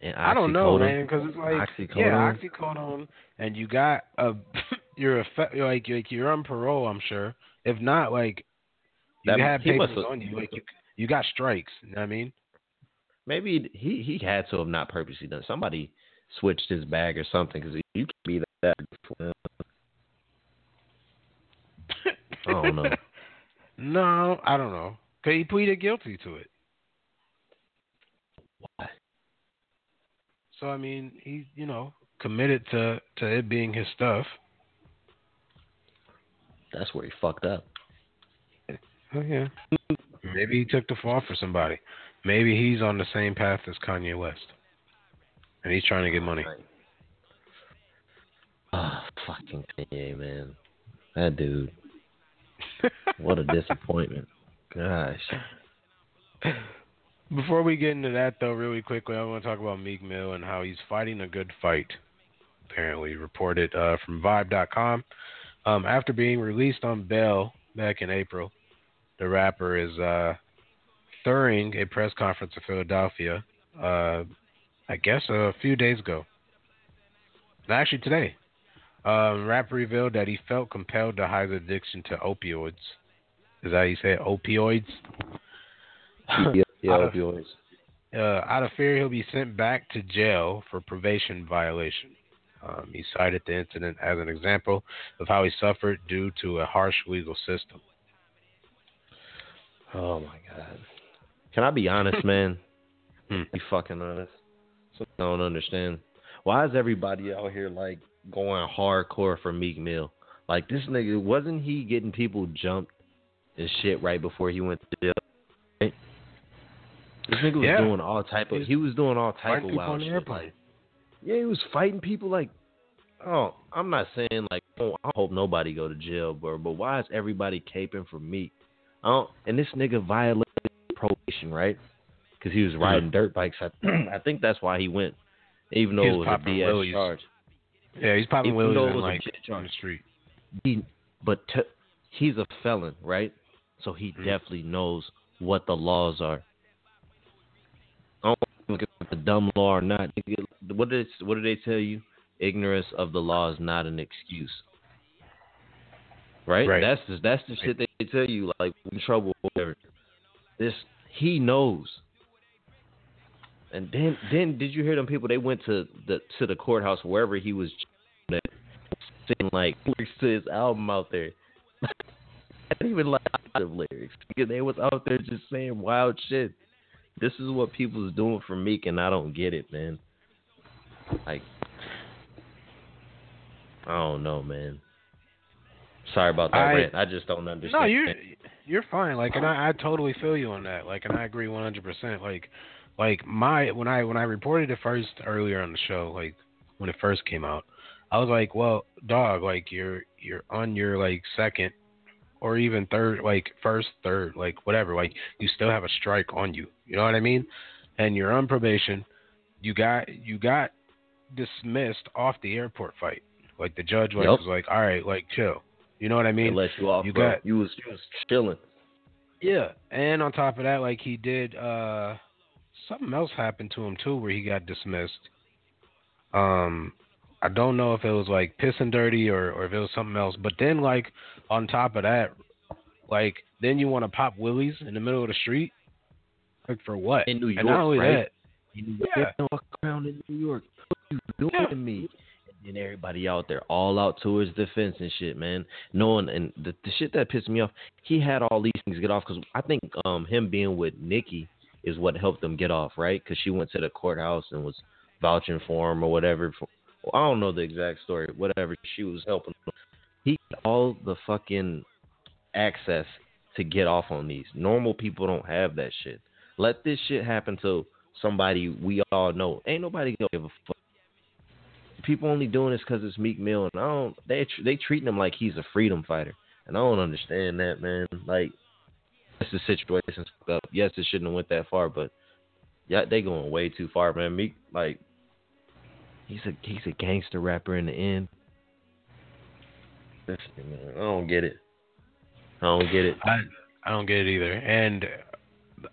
And I don't know, man, because it's like Oxycodone? yeah, oxycodone, and you got a you're a fe- you're like like you're on parole, I'm sure. If not, like you That- have papers on you, like you you got strikes. You know what I mean? Maybe he he had to have not purposely done. Somebody switched his bag or something because you can be that. I don't know. No, I don't know. Cause he pleaded guilty to it. Why? So I mean, he you know committed to to it being his stuff. That's where he fucked up. Oh yeah. Maybe he took the fall for somebody. Maybe he's on the same path as Kanye West, and he's trying to get money. Oh, fucking Kanye, man. That dude. what a disappointment. Gosh. Before we get into that, though, really quickly, I want to talk about Meek Mill and how he's fighting a good fight. Apparently, reported uh, from Vibe.com. Um, after being released on bail back in April, the rapper is uh, during a press conference in Philadelphia. Uh, I guess a few days ago. Actually, today. Um, rapper revealed that he felt compelled to hide his addiction to opioids. Is that how you say it? Opioids? yeah, yeah, Out of- opioids. uh, out of fear, he'll be sent back to jail for probation violation. Um, he cited the incident as an example of how he suffered due to a harsh legal system. Oh my god. Can I be honest, man? Hmm. Be fucking honest. I don't understand. Why is everybody out here like going hardcore for Meek Mill? Like this nigga wasn't he getting people jumped and shit right before he went to jail? Right? This nigga was Yeah. doing all type of he was doing all type of wild shit. airplane. Like, Yeah, he was fighting people like. Oh, I'm not saying like. Oh, I hope nobody go to jail, bro. But why is everybody caping for Meek? I don't. And this nigga violated probation, right? Because he was riding dirt bikes. I, I think that's why he went, even though He it was was a BS willies. charge. Yeah, he's popping Even willies in, like on the street. He, but t- he's a felon, right? So he Mm-hmm. definitely knows what the laws are. I don't look at the dumb law or not. What did what did they tell you? Ignorance of the law is not an excuse. Right? Right. That's the, that's the shit they tell you. Like in trouble, whatever. This he knows. And then then did you hear them people? They went to the to the courthouse wherever he was, saying like lyrics to his album out there. I didn't even like lyrics because they was out there just saying wild shit. This is what people's doing for Meek, and I don't get it, man. Like, I don't know, man. Sorry about that I- rant. I just don't understand. No, you're you're fine. Like, and I, I totally feel you on that. Like, and I agree 100. percent Like, like my when I when I reported it first earlier on the show, like when it first came out, I was like, well, dog, like you're you're on your like second or even third, like first, third, like whatever. Like you still have a strike on you. You know what I mean? And you're on probation. You got you got dismissed off the airport fight. Like the judge like, Yep. was like, all right, like chill. You know what I They mean? let you off, You bro. got you was you was chilling. yeah, and on top of that, like he did, uh something else happened to him too, where he got dismissed. Um, I don't know if it was like pissing dirty or or if it was something else. But then, like on top of that, like then you want to pop willies in the middle of the street, like for what? In New York, and not only right? that, You yeah, walk around in New York. What you doing to me? And everybody out there all out to his defense and shit, man. Knowing and the, the shit that pissed me off, he had all these things get off because I think um him being with Nikki is what helped them get off, right? Because she went to the courthouse and was vouching for him or whatever. I don't know the exact story. Whatever she was helping him. He had all the fucking access to get off on these. Normal people don't have that shit. Let this shit happen to somebody we all know. Ain't nobody gonna give a fuck. People only doing this because it's Meek Mill, and I don't. They they treating him like he's a freedom fighter, and I don't understand that, man. Like, this the situation up. Yes, it shouldn't have went that far, but yeah, they going way too far, man. Meek, like, he's a he's a gangster rapper in the end. Listen, man, I don't get it. I don't get it. I I don't get it either. And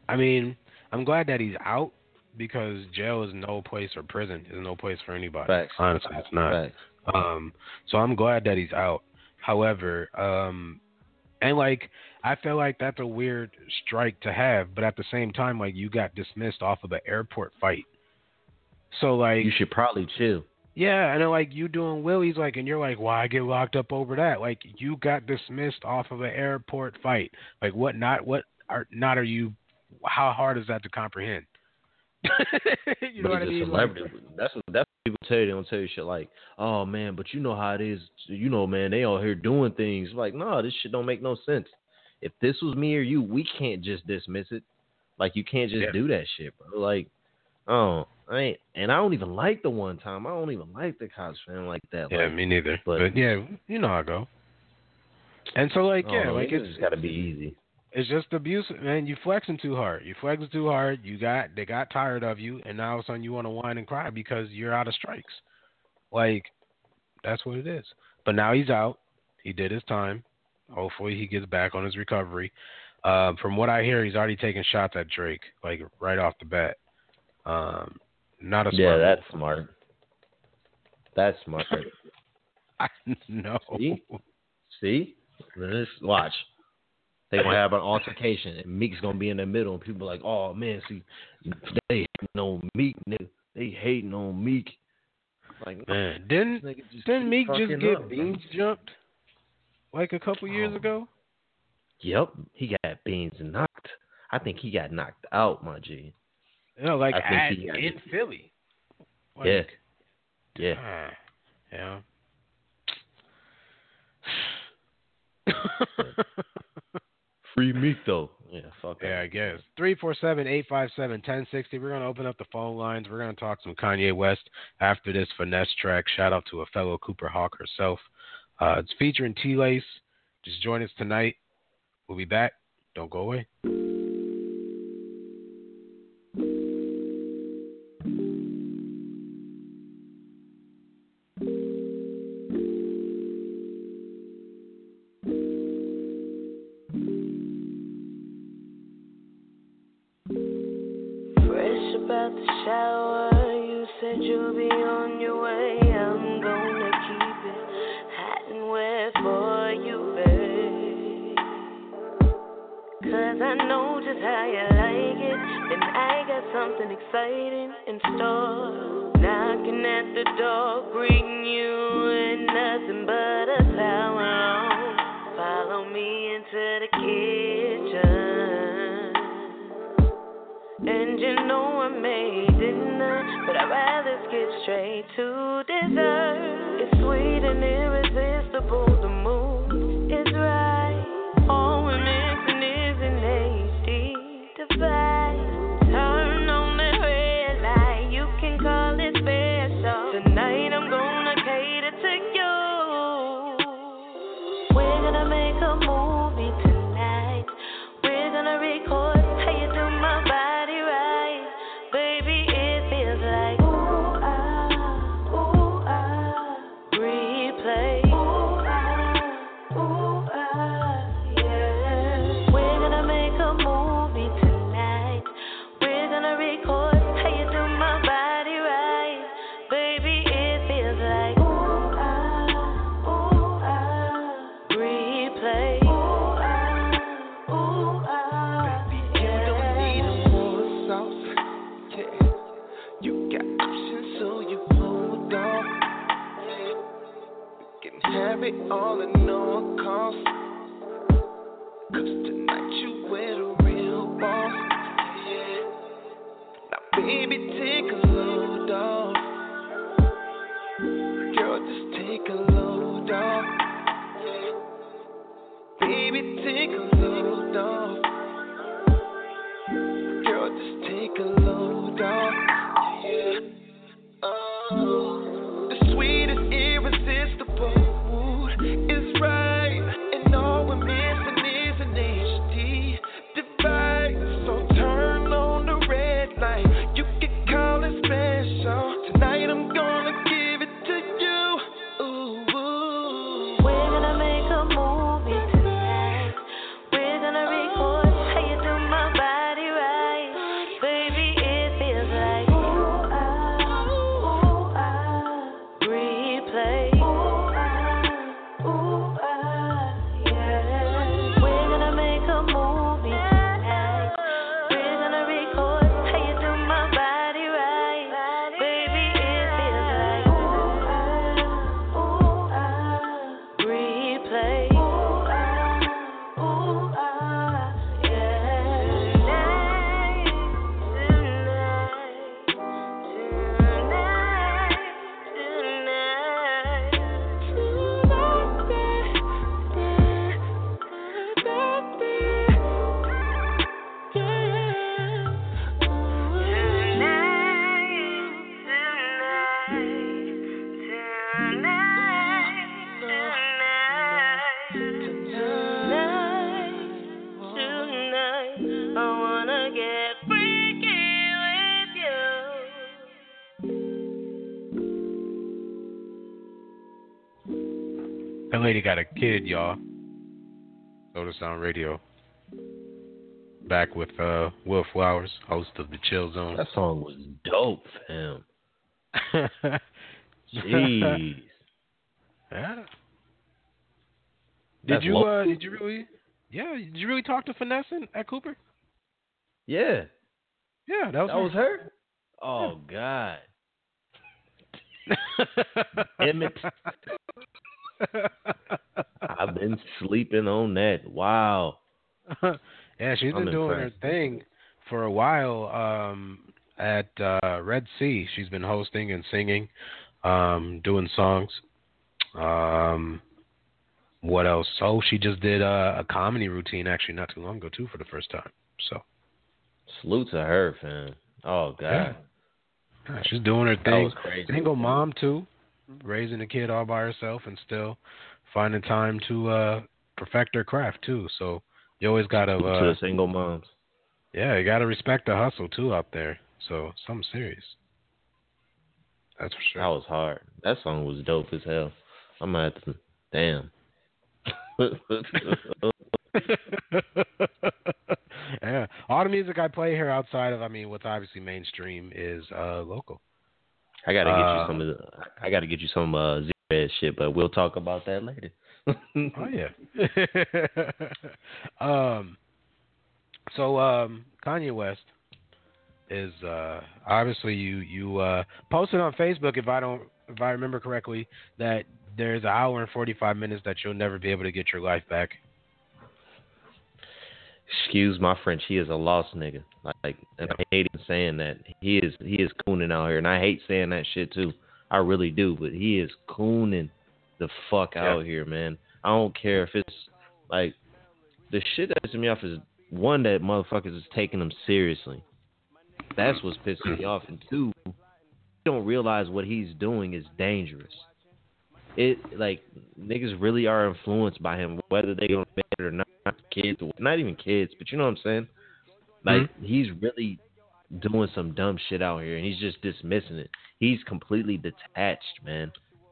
I mean, I'm glad that he's out because jail is no place or prison is no place for anybody. Facts. Honestly, it's not. Facts. Um, so I'm glad that he's out. However, um, and like I feel like that's a weird strike to have, but at the same time, like you got dismissed off of an airport fight. So like You should probably chill. yeah, and then like you doing willies, like, and you're like, why get locked up over that? Like, you got dismissed off of an airport fight. Like, what? Not what? Are not are you? How hard is that to comprehend? you know but what I mean? celebrity. that's what that's what people tell you. They don't tell you shit like, "Oh man, but you know how it is. You know, man, they out here doing things." Like, no, this shit don't make no sense. If this was me or you, we can't just dismiss it. Like, you can't just Yeah. do that shit, bro. Like, oh, I ain't, and I don't even like the one time. I don't even like the cops fan like that. yeah, like, me neither. but- But, yeah, you know how I go. And so like yeah, like it's it's got to be easy. It's just abuse, man. You flexing too hard. You flexing too hard. You got they got tired of you, and now all of a sudden you want to whine and cry because you're out of strikes. Like that's what it is. But now he's out. He did his time. Hopefully he gets back on his recovery. Um, from what I hear, he's already taking shots at Drake, like right off the bat. Um, not a smart Yeah, that's smart. That's smart. I know. See? See? Let's watch. They gonna have an altercation, and Meek's gonna be in the middle, and people like, "Oh man, see, they hating on Meek, nigga. They hating on Meek." Like, Man, didn't just didn't Meek just get up, beans jumped like a couple years Oh. ago? Yep, he got beans knocked. I think he got knocked out, my G. You know, like at, in Philly. Like, yeah, yeah. ah, yeah. Free Meek though. Yeah, fuck Yeah, I guess. 347-857-1060. We're going to open up the phone lines. We're going to talk some Kanye West after this finesse track. Shout out to a fellow Cooper Hawk herself. Uh, it's featuring T-Lace. Just join us tonight. We'll be back. Don't go away. Got a kid, y'all. Sota Sound Radio. Back with uh, Will Flowers, host of the Chill Zone. That song was dope, fam. Jeez. Yeah. Did That's you uh did you really yeah, did you really talk to Finesse at Cooper? Yeah. Yeah, that was That was her? Oh God. Emmett. I've been sleeping on that. Wow. yeah, she's I'm been doing impressed. her thing for a while um, at uh, Red Sea. She's been hosting and singing, um, doing songs. Um, what else? Oh, she just did uh, a comedy routine actually not too long ago too for the first time. So Salute to her, fam. Oh God. Yeah. she's doing her That thing. was crazy. Single mom too, raising a kid all by herself and still finding time to uh perfect her craft too. So you always gotta to uh, the single moms. yeah, you gotta respect the hustle too out there. So something serious. That's for sure. That was hard. That song was dope as hell. I'm gonna have to damn. yeah, all the music I play here outside of, I mean, what's obviously mainstream is uh local. I gotta get Uh, you some of the I gotta get you some uh zero shit, but we'll talk about that later. oh yeah. um. So um, Kanye West is uh obviously you you uh posted on Facebook if I don't if I remember correctly that there's an hour and forty five minutes that you'll never be able to get your life back. Excuse my French, he is a lost nigga. Like and I hate him saying that. He is he is cooning out here and I hate saying that shit too. I really do, but he is cooning the fuck out here, man. I don't care if it's like the shit that pisses me off is one that motherfuckers is taking him seriously. That's what's pissing me off. And two, you don't realize what he's doing is dangerous. It like niggas really are influenced by him, whether they gonna admit it or not. Kids, not even kids, but you know what I'm saying. Like mm-hmm. he's really doing some dumb shit out here, and he's just dismissing it. He's completely detached, man.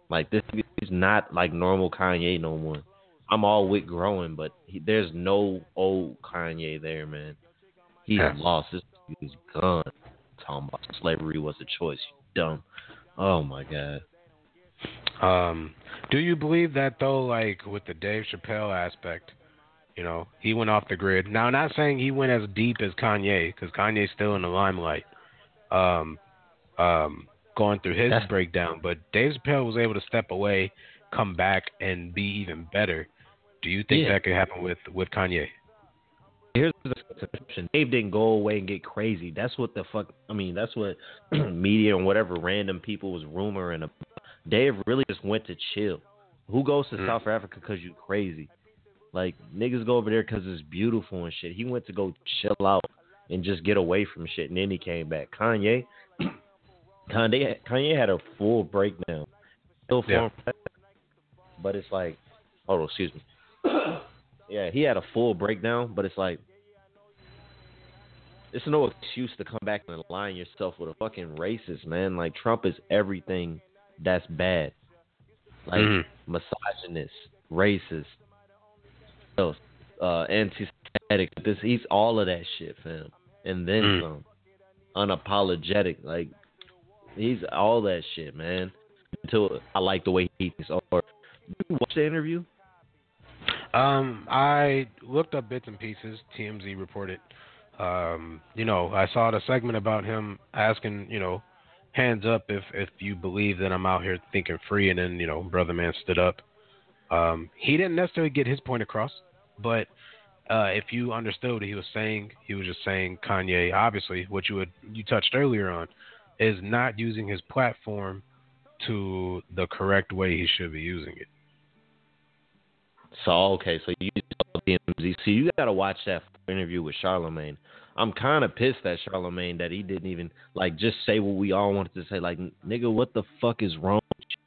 Like this is not like normal Kanye no more. I'm all with growing, but he, there's no old Kanye there, man. He's Yeah. lost. This he's gone. Talking about slavery was a choice. You dumb. Oh my god. Um, do you believe that though, like with the Dave Chappelle aspect, you know, he went off the grid. Now, I'm not saying he went as deep as Kanye, because Kanye's still in the limelight, um, um, going through his breakdown. But Dave Chappelle was able to step away, come back, and be even better. Do you think Yeah. that could happen with with Kanye? Here's the exception. Dave didn't go away and get crazy. That's what the fuck. I mean, that's what media and whatever random people was rumoring. About. Dave really just went to chill. Who goes to Mm. South Africa because you crazy? Like niggas go over there because it's beautiful and shit. He went to go chill out and just get away from shit, and then he came back. Kanye, Kanye, Kanye had a full breakdown. Still Yeah. but it's like, hold on, excuse me. yeah, he had a full breakdown, but it's like, it's no excuse to come back and align yourself with a fucking racist man. Like Trump is everything that's bad, like Mhm. misogynist, racist, else, uh, anti-Semitic. This he's all of that shit, fam, and then Mm. some. Unapologetic, like he's all that shit, man. Until I like the way he thinks. Or did you watch the interview? Um, I looked up bits and pieces. TMZ reported. Um, you know, I saw the segment about him asking, you know, hands up if if you believe that I'm out here thinking free, and then you know, brother man stood up. Um, he didn't necessarily get his point across, but uh, if you understood what he was saying, he was just saying Kanye. Obviously, what you had you touched earlier on is not using his platform to the correct way he should be using it. So okay, so you. See, you gotta watch that interview with Charlemagne. I'm kind of pissed at Charlemagne that he didn't even like just say what we all wanted to say. Like, nigga, what the fuck is wrong? With you?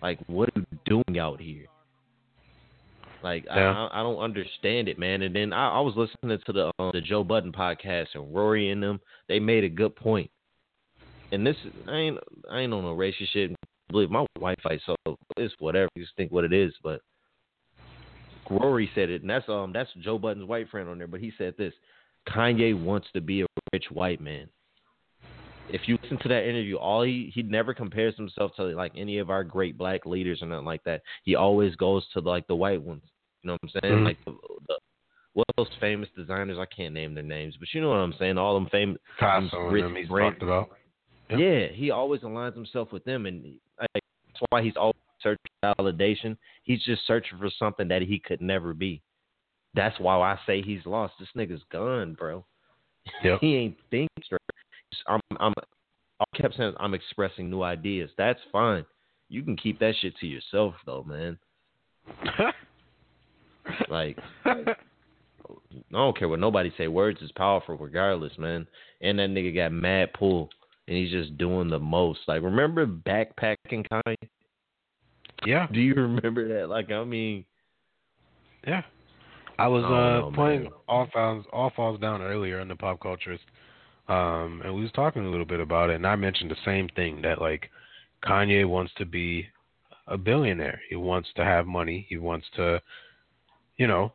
Like, what are you doing out here? Like, Yeah. I, I don't understand it, man. And then I, I was listening to the um, the Joe Budden podcast, and Rory and them they made a good point. And this I ain't I ain't on no racist shit. Believe my white fight, so it's whatever. You just think what it is, but Rory said it, and that's um that's Joe Budden's white friend on there. But he said this: Kanye wants to be a rich white man. If you listen to that interview, all he he never compares himself to like any of our great black leaders or nothing like that. He always goes to like the white ones. You know what I'm saying? Mhm. Like the, the what those famous designers? I can't name their names, but you know what I'm saying. All them famous Picasso rich them he's brands. talked about. Yep. Yeah, he always aligns himself with them, and like, that's why he's always searching validation. He's just searching for something that he could never be. That's why I say he's lost. This nigga's gone, bro. Yep. he ain't thinking straight. I'm, I'm, I kept saying I'm expressing new ideas. That's fine. You can keep that shit to yourself, though, man. Like, I don't care what nobody say. Words is powerful regardless, man. And that nigga got mad pull, and he's just doing the most. Like, remember backpacking Kanye? Yeah. Do you remember that? Like, I mean, Yeah. I was I don't uh playing man. all falls all falls down earlier in the pop cultures. Um and we was talking a little bit about it and I mentioned the same thing that like Kanye wants to be a billionaire. He wants to have money. He wants to you know,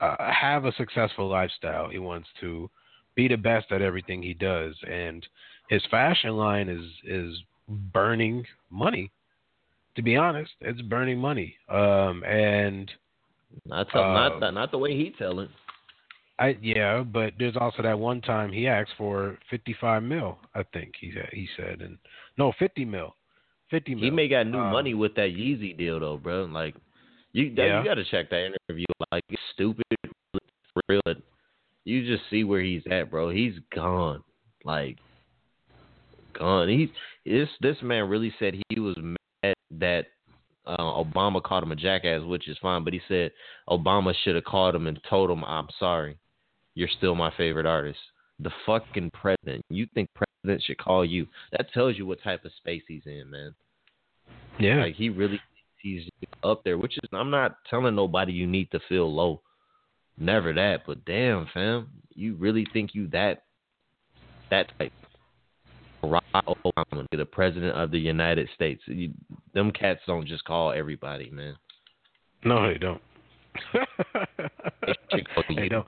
uh, have a successful lifestyle. He wants to be the best at everything he does and his fashion line is is burning money. To be honest, it's burning money. Um and not tell, Uh, not not the way he telling. I yeah, but there's also that one time he asked for 55 mil. I think he said he said and no 50 mil, 50 mil. He may got new Um, money with that Yeezy deal though, bro. Like, you that, Yeah. you got to check that interview. Like, it's stupid, real. You just see where he's at, bro. He's gone, like, gone. He's this this man really said he was mad that uh, Obama called him a jackass, which is fine. But he said Obama should have called him and told him, "I'm sorry, you're still my favorite artist." The fucking president. You think president should call you? That tells you what type of space he's in, man. Yeah. Like he really he's up there, which is I'm not telling nobody you need to feel low. Never that, but damn fam, you really think you that that type Barack Obama, the president of the United States. You, them cats don't just call everybody, man. No, they don't. They should call they you. don't.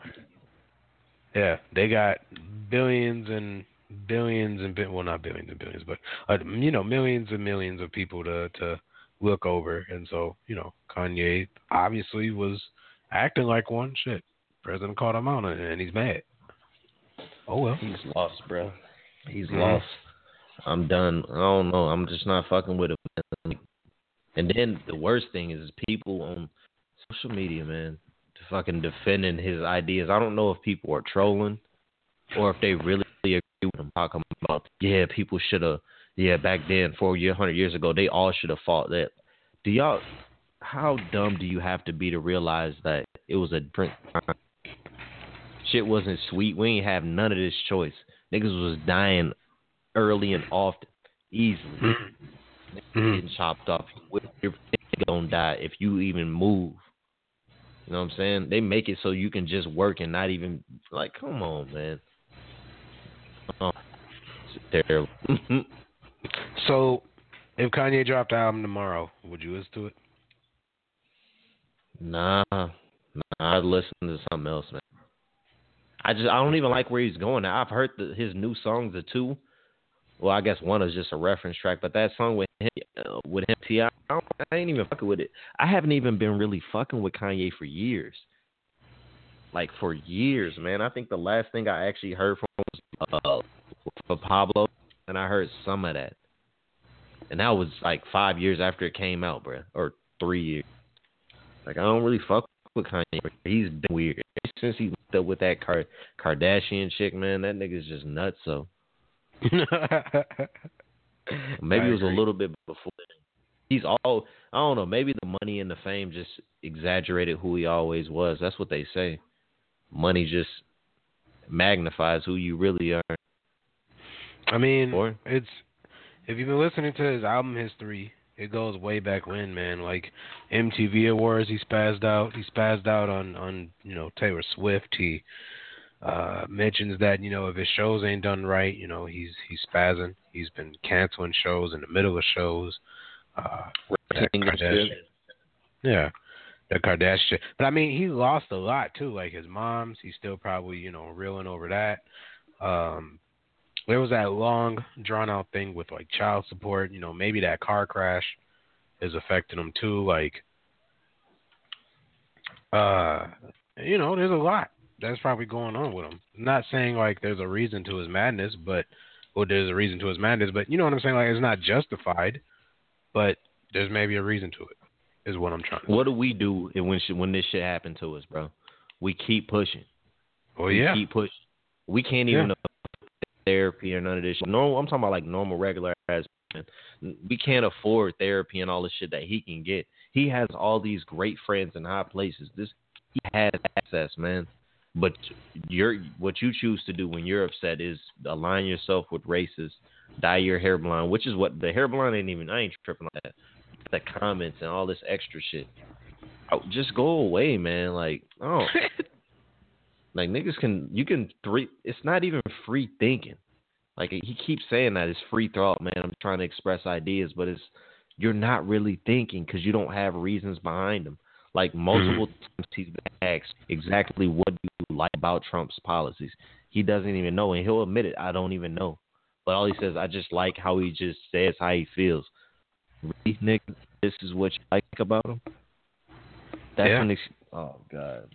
Yeah, they got billions and billions and well, not billions and billions, but uh, you know, millions and millions of people to to look over, and so you know, Kanye obviously was acting like one. Shit, president called him out, and he's mad. Oh well, He's lost, bro. He's Mhm. lost. I'm done. I don't know. I'm just not fucking with him. And then the worst thing is people on social media, man, fucking defending his ideas. I don't know if people are trolling or if they really agree with him. Talking about, yeah, people should have, yeah, back then, four year, hundred years ago, they all should have fought that. Do y'all? How dumb do you have to be to realize that it was a different time? Shit wasn't sweet. We ain't have none of this choice. Niggas was dying early and often, easily. Mm-hmm. Niggas Getting chopped off. You're gonna die if you even move. You know what I'm saying? They make it so you can just work and not even like. Come on, man. Oh, it's terrible. So, if Kanye dropped the album tomorrow, would you listen to it? Nah, nah, I'd listen to something else, man. I just I don't even like where he's going. Now. I've heard the, his new songs, the two. Well, I guess one is just a reference track, but that song with him, uh, with him, T.I., I, I ain't even fucking with it. I haven't even been really fucking with Kanye for years. Like for years, man. I think the last thing I actually heard from was uh, Pablo, and I heard some of that, and that was like five years after it came out, bruh, or three years. Like I don't really fuck with Kanye. He's been weird since he hooked up with that Kar- Kardashian chick. Man, that nigga's just nuts. So maybe it was a little bit before. He's all I don't know. Maybe the money and the fame just exaggerated who he always was. That's what they say. Money just magnifies who you really are. I mean, Or- it's if you've been listening to his album history, it goes way back when, man. Like MTV Awards, he spazzed out. He spazzed out on on you know Taylor Swift. He uh mentions that you know if his shows ain't done right, you know he's he's spazzing. He's been canceling shows in the middle of shows. Uh, Kardashian- yeah, the Kardashian. But I mean, he lost a lot too. Like his mom's, he's still probably you know reeling over that. Um, there was that long, drawn out thing with like child support. You know, maybe that car crash is affecting him too. Like, uh, you know, there's a lot that's probably going on with him. not saying like there's a reason to his madness, but or there's a reason to his madness, but you know what I'm saying? Like, it's not justified, but there's maybe a reason to it. Is what I'm trying. to What do we do when shit, when this shit happened to us, bro? We keep pushing. Well, we yeah. keep pushing. We can't even Yeah. Therapy or none of this shit. No, I'm talking about like normal, regular ass. We can't afford therapy and all the shit that he can get. He has all these great friends in high places. This he has access, man. But you're what you choose to do when you're upset is align yourself with racists, dye your hair blonde, which is what the hair blonde ain't even. I ain't tripping on that. The comments and all this extra shit. Oh, just go away, man. Like, oh, like niggas can you can three. It's not even free thinking. Like he keeps saying that it's free thought, man. I'm trying to express ideas, but it's you're not really thinking because you don't have reasons behind them. Like mm-hmm. multiple times he's been asked exactly what do you like about Trump's policies. He doesn't even know, and he'll admit it. I don't even know. But all he says, I just like how he just says how he feels. Really, Nick, this is what you like about him. That's Yeah. an ex- oh god.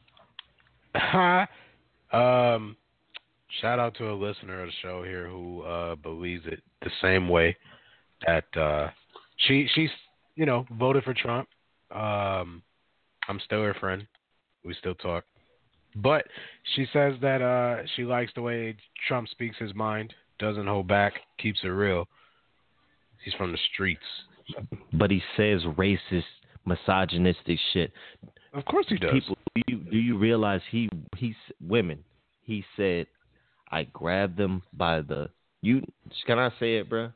um, shout out to a listener of the show here who uh, believes it the same way that uh, she she's you know voted for Trump. Um, I'm still her friend. We still talk, but she says that uh, she likes the way Trump speaks his mind, doesn't hold back, keeps it real. He's from the streets. But he says racist, misogynistic shit. Of course he does. People, do you do you realize he he's women? He said, "I grabbed them by the you." Can I say it, bro?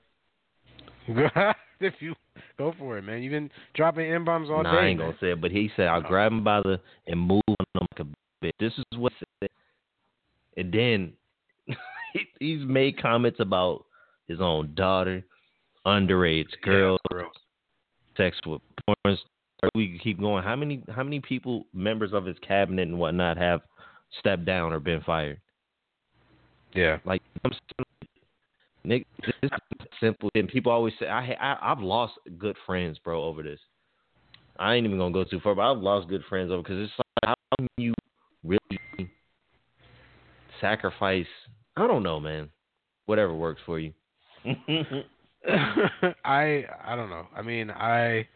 if you go for it, man. You've been dropping n bombs all Nah, day. I ain't gonna say it, but he said, "I'll oh. grab him by the and move on him like a bitch." This is what said. And then he, he's made comments about his own daughter, underage girls, sex with porn. We can keep going. How many how many people, members of his cabinet and whatnot, have stepped down or been fired? Yeah. Like I'm Nick, this is simple. And people always say I, I I've lost good friends, bro, over this. I ain't even gonna go too far, but I've lost good friends over because it's like how can you really sacrifice? I don't know, man. Whatever works for you. I I don't know. I mean, I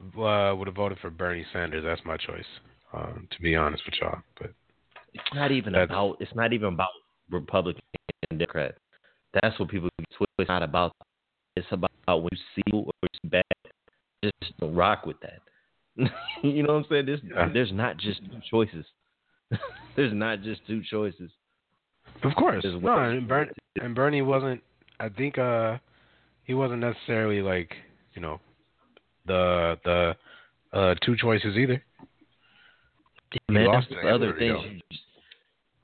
uh, would have voted for Bernie Sanders. That's my choice. Um, to be honest with y'all, but It's not even about. It's not even about Republican and Democrat. That's what people get twisted. It's not about. It's about when you see or it's bad. Just don't rock with that. you know what I'm saying? There's there's not just two choices. there's not just two choices. of course, There's no. And, Bern, and Bernie wasn't. I think uh, he wasn't necessarily like you know, the the uh two choices either. He Man, that's the other thing. You just,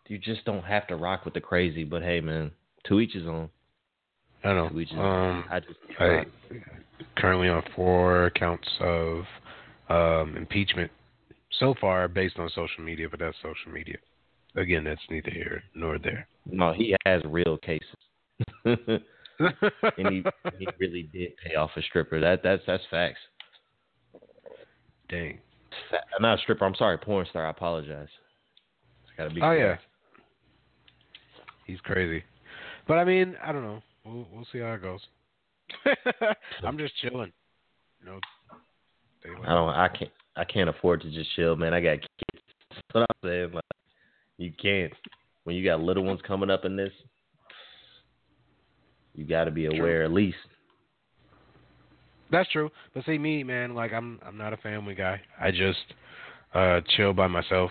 you just don't have to rock with the crazy. But hey, man, to each his own. I know. To each his Um. I just I currently on four counts of um, impeachment so far, based on social media. But that's social media. Again, that's neither here nor there. No, he has real cases. and he he really did pay off a stripper. That that's that's facts. Dang. I'm Not a stripper. I'm sorry, porn star. I apologize. It's gotta be. Oh yeah, he's crazy. But I mean, I don't know. We'll we'll see how it goes. I'm just chilling. You know. I don't. I can't. I can't afford to just chill, man. I got kids. That's what I'm saying. Like, you can't. When you got little ones coming up in this, you got to be aware at least. That's true. But see me, man, like I'm I'm not a family guy. I just uh chill by myself.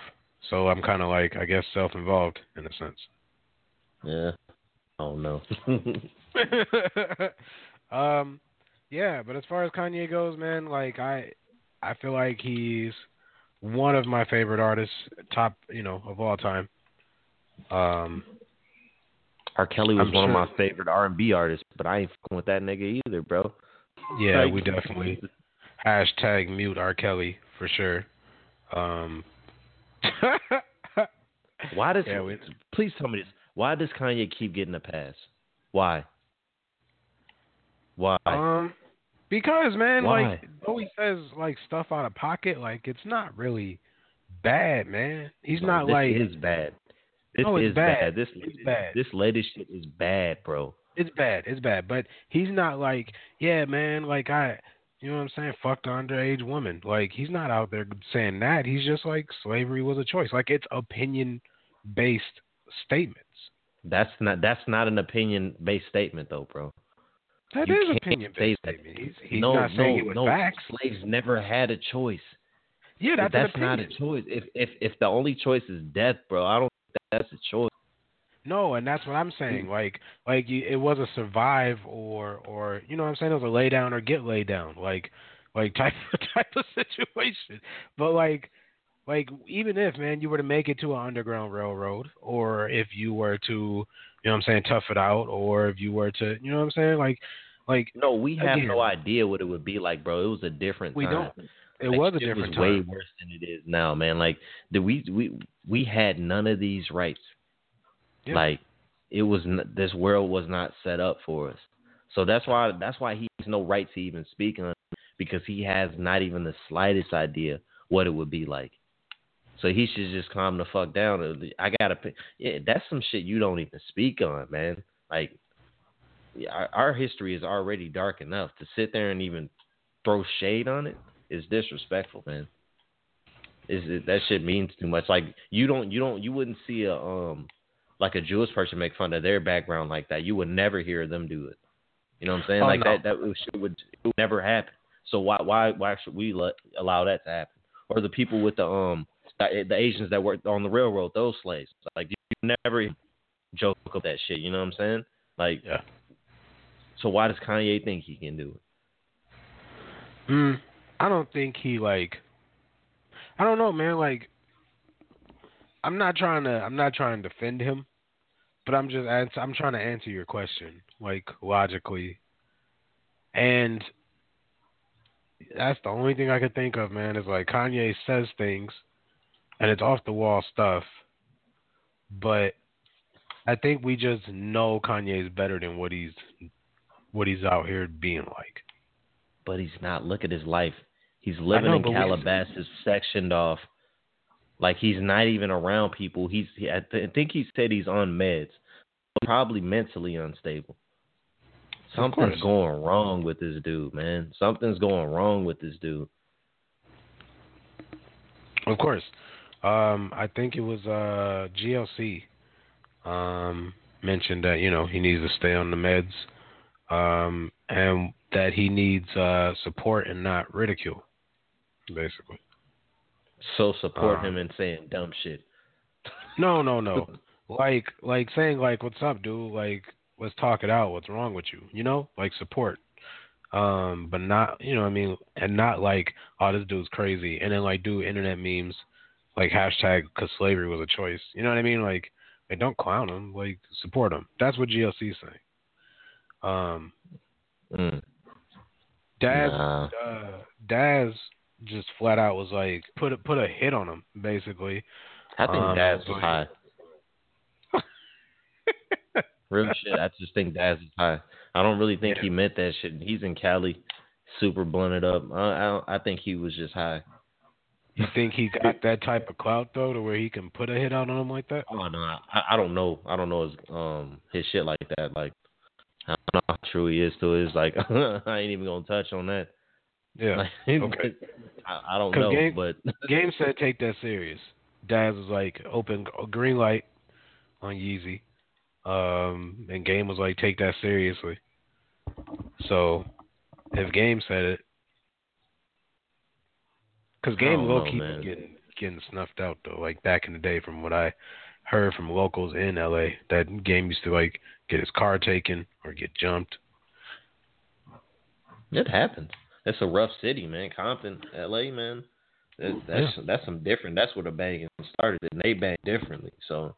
So I'm kind of like I guess self-involved in a sense. Yeah. Oh no. um yeah, but as far as Kanye goes, man, like I I feel like he's one of my favorite artists, top, you know, of all time. Um R. Kelly was I'm one sure- of my favorite R&B artists, but I ain't fucking with that nigga either, bro. Yeah, Like- we definitely hashtag mute R. Kelly for sure. Um, Why does Yeah, we- please tell me this? Why does Kanye keep getting a pass? Why? Why? um, because man, Why? like though he says like stuff out of pocket, like it's not really bad, man. He's No, not like is bad. This No, it's is bad. This It's bad. this latest shit is bad, bro. it's bad, it's bad. But he's not like, yeah, man, like I, you know what I'm saying? Fuck the underage woman. Like he's not out there saying that. He's just like slavery was a choice. Like it's opinion based statements. That's not that's not an opinion based statement though, bro. That You is opinion based statement. He's, he's no, not saying no, it with no. facts. Slaves never had a choice. Yeah, that's, that's not a choice. If if if the only choice is death, bro, I don't that's a choice. No, and that's what I'm saying. Mm-hmm. Like, like you, it was a survive or, or you know what I'm saying? It was a lay down or get laid down, like, like type type of situation. But like, like even if man, you were to make it to an underground railroad, or if you were to, you know what I'm saying, tough it out, or if you were to, you know what I'm saying, like, like No, we have again, no idea what it would be like, bro. It was a different We time. don't. It Like, was a different was way worse than it is now, man. Like the we we we had none of these rights. Yeah. Like it was n- this world was not set up for us. So that's why that's why he has no right to even speak on it, because he has not even the slightest idea what it would be like. So he should just calm the fuck down. Uh, I gotta, yeah, that's some shit you don't even speak on, man. Like, our, our history is already dark enough to sit there and even throw shade on it is disrespectful, man. Is it, that shit means too much? Like you don't, you don't, you wouldn't see a um like a Jewish person make fun of their background like that. You would never hear them do it. You know what I'm saying? Oh, like no. that, that shit would, it would never happen. So why, why, why should we let allow that to happen? Or the people with the um the, the Asians that worked on the railroad, those slaves. Like you never joke of that shit. You know what I'm saying? Like, yeah. So why does Kanye think he can do it? Mm, I don't think he like. I don't know, man. Like, I'm not trying to. I'm not trying to defend him, but I'm just. ans- I'm trying to answer your question, like logically. And that's the only thing I could think of, man. Is like Kanye says things, and it's off the wall stuff. But I think we just know Kanye is better than what he's what he's out here being like. But he's not. Look at his life. He's living know, in Calabasas, sectioned off. Like he's not even around people. He's. He, I, th- I think he said he's on meds, probably mentally unstable. Something's going wrong with this dude, man. Something's going wrong with this dude. Of course. Um, I think it was uh, GLC um, mentioned that you know he needs to stay on the meds, um, and that he needs uh, support and not ridicule, basically. So support Uh, him in saying dumb shit. No, no, no. like, like saying like, "What's up, dude?" Like, let's talk it out. What's wrong with you? You know, like support. Um, but not, you know, what I mean, and not like, "Oh, this dude's crazy," and then like do internet memes, like hashtag because slavery was a choice. You know what I mean? Like, like don't clown him. Like, support him. That's what GLC is saying. Um, Mm. Daz, Nah. uh, Daz just flat out was like, put a, put a hit on him, basically. I think Um, Daz was high. Real shit. I just think Daz is high. I don't really think he meant that shit. He's in Cali, super blunted up. I, I, don't- I think he was just high. You think he got that type of clout though, to where he can put a hit out on him like that? Oh no, I, I don't know. I don't know his um his shit like that. Like I don't know how true he is to it. It's like I ain't even gonna touch on that. Yeah. Like, Okay. I, I don't know, Game, but Game said take that serious. Daz was like open green light on Yeezy, um, and Game was like take that seriously. So if Game said it, because Game don't low know, key man. getting getting snuffed out though. Like back in the day, from what I heard from locals in LA, that Game used to like get his car taken or get jumped. It happens. That's a rough city, man. Compton, L.A., man. That, that's that's some different. That's where the banging started, and they bang differently. So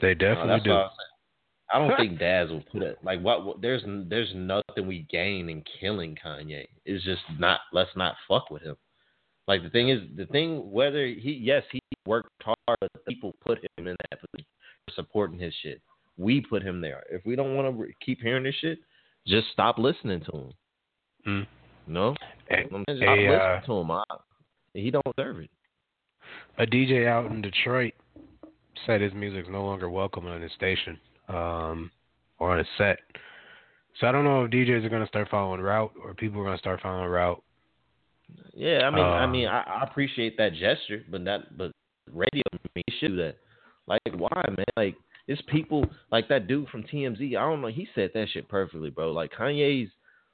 They definitely do. I, don't think Daz will put it like what, what. There's there's nothing we gain in killing Kanye. It's just not. Let's not fuck with him. Like the thing is, the thing whether he yes he worked hard, but people put him in that position for supporting his shit. We put him there. If we don't want to re- keep hearing this shit, just stop listening to him. Mm. No, stop a, listening uh, to him. I, he don't deserve it. a DJ out in Detroit said his music's no longer welcome on his station um, or on his set. So I don't know if DJs are going to start following route or people are going to start following route. Yeah, I mean, I Um, mean, I, I appreciate that gesture, but that, but radio, I mean, should do that. Like, why, man? Like, it's people like that dude from TMZ. I don't know. He said that shit perfectly, bro. Like Kanye's,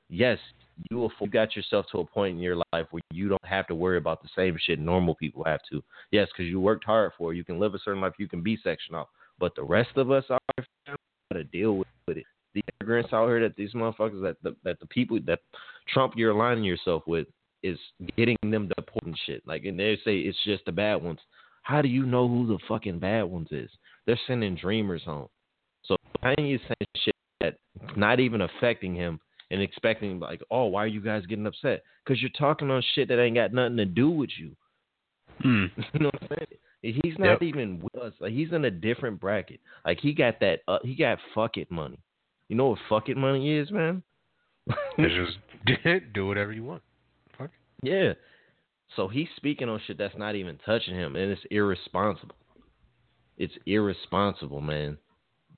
yes, you will, got yourself to a point in your life where you don't have to worry about the same shit normal people have to. Yes, because you worked hard for it. You can live a certain life. You can be sectional. But the rest of us are got to deal with, it. The immigrants out here that these motherfuckers that the, that the people that Trump you're aligning yourself with is getting them deported shit. Like, and they say it's just the bad ones. How do you know who the fucking bad ones is? They're sending dreamers home. So Kanye's saying shit that not even affecting him and expecting like, oh, why are you guys getting upset? Because you're talking on shit that ain't got nothing to do with you. Hmm. you know what I'm saying? He's not Yep. even with us. Like he's in a different bracket. Like he got that. Uh, he got fuck it money. You know what fuck it money is, man? It's just do whatever you want. Fuck. Yeah. So he's speaking on shit that's not even touching him, and it's irresponsible. It's irresponsible, man.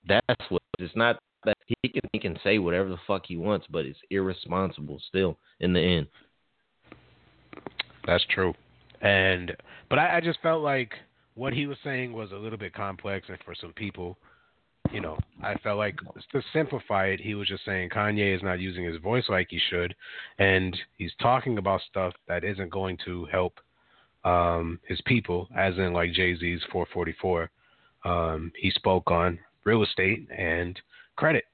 That's what it's not that he can he can say whatever the fuck he wants, but it's irresponsible still in the end. That's true. And but I, I just felt like what he was saying was a little bit complex, and for some people, you know, I felt like to simplify it, he was just saying Kanye is not using his voice like he should, and he's talking about stuff that isn't going to help um, his people, as in like Jay Z's 4:44. Um, he spoke on real estate and credit.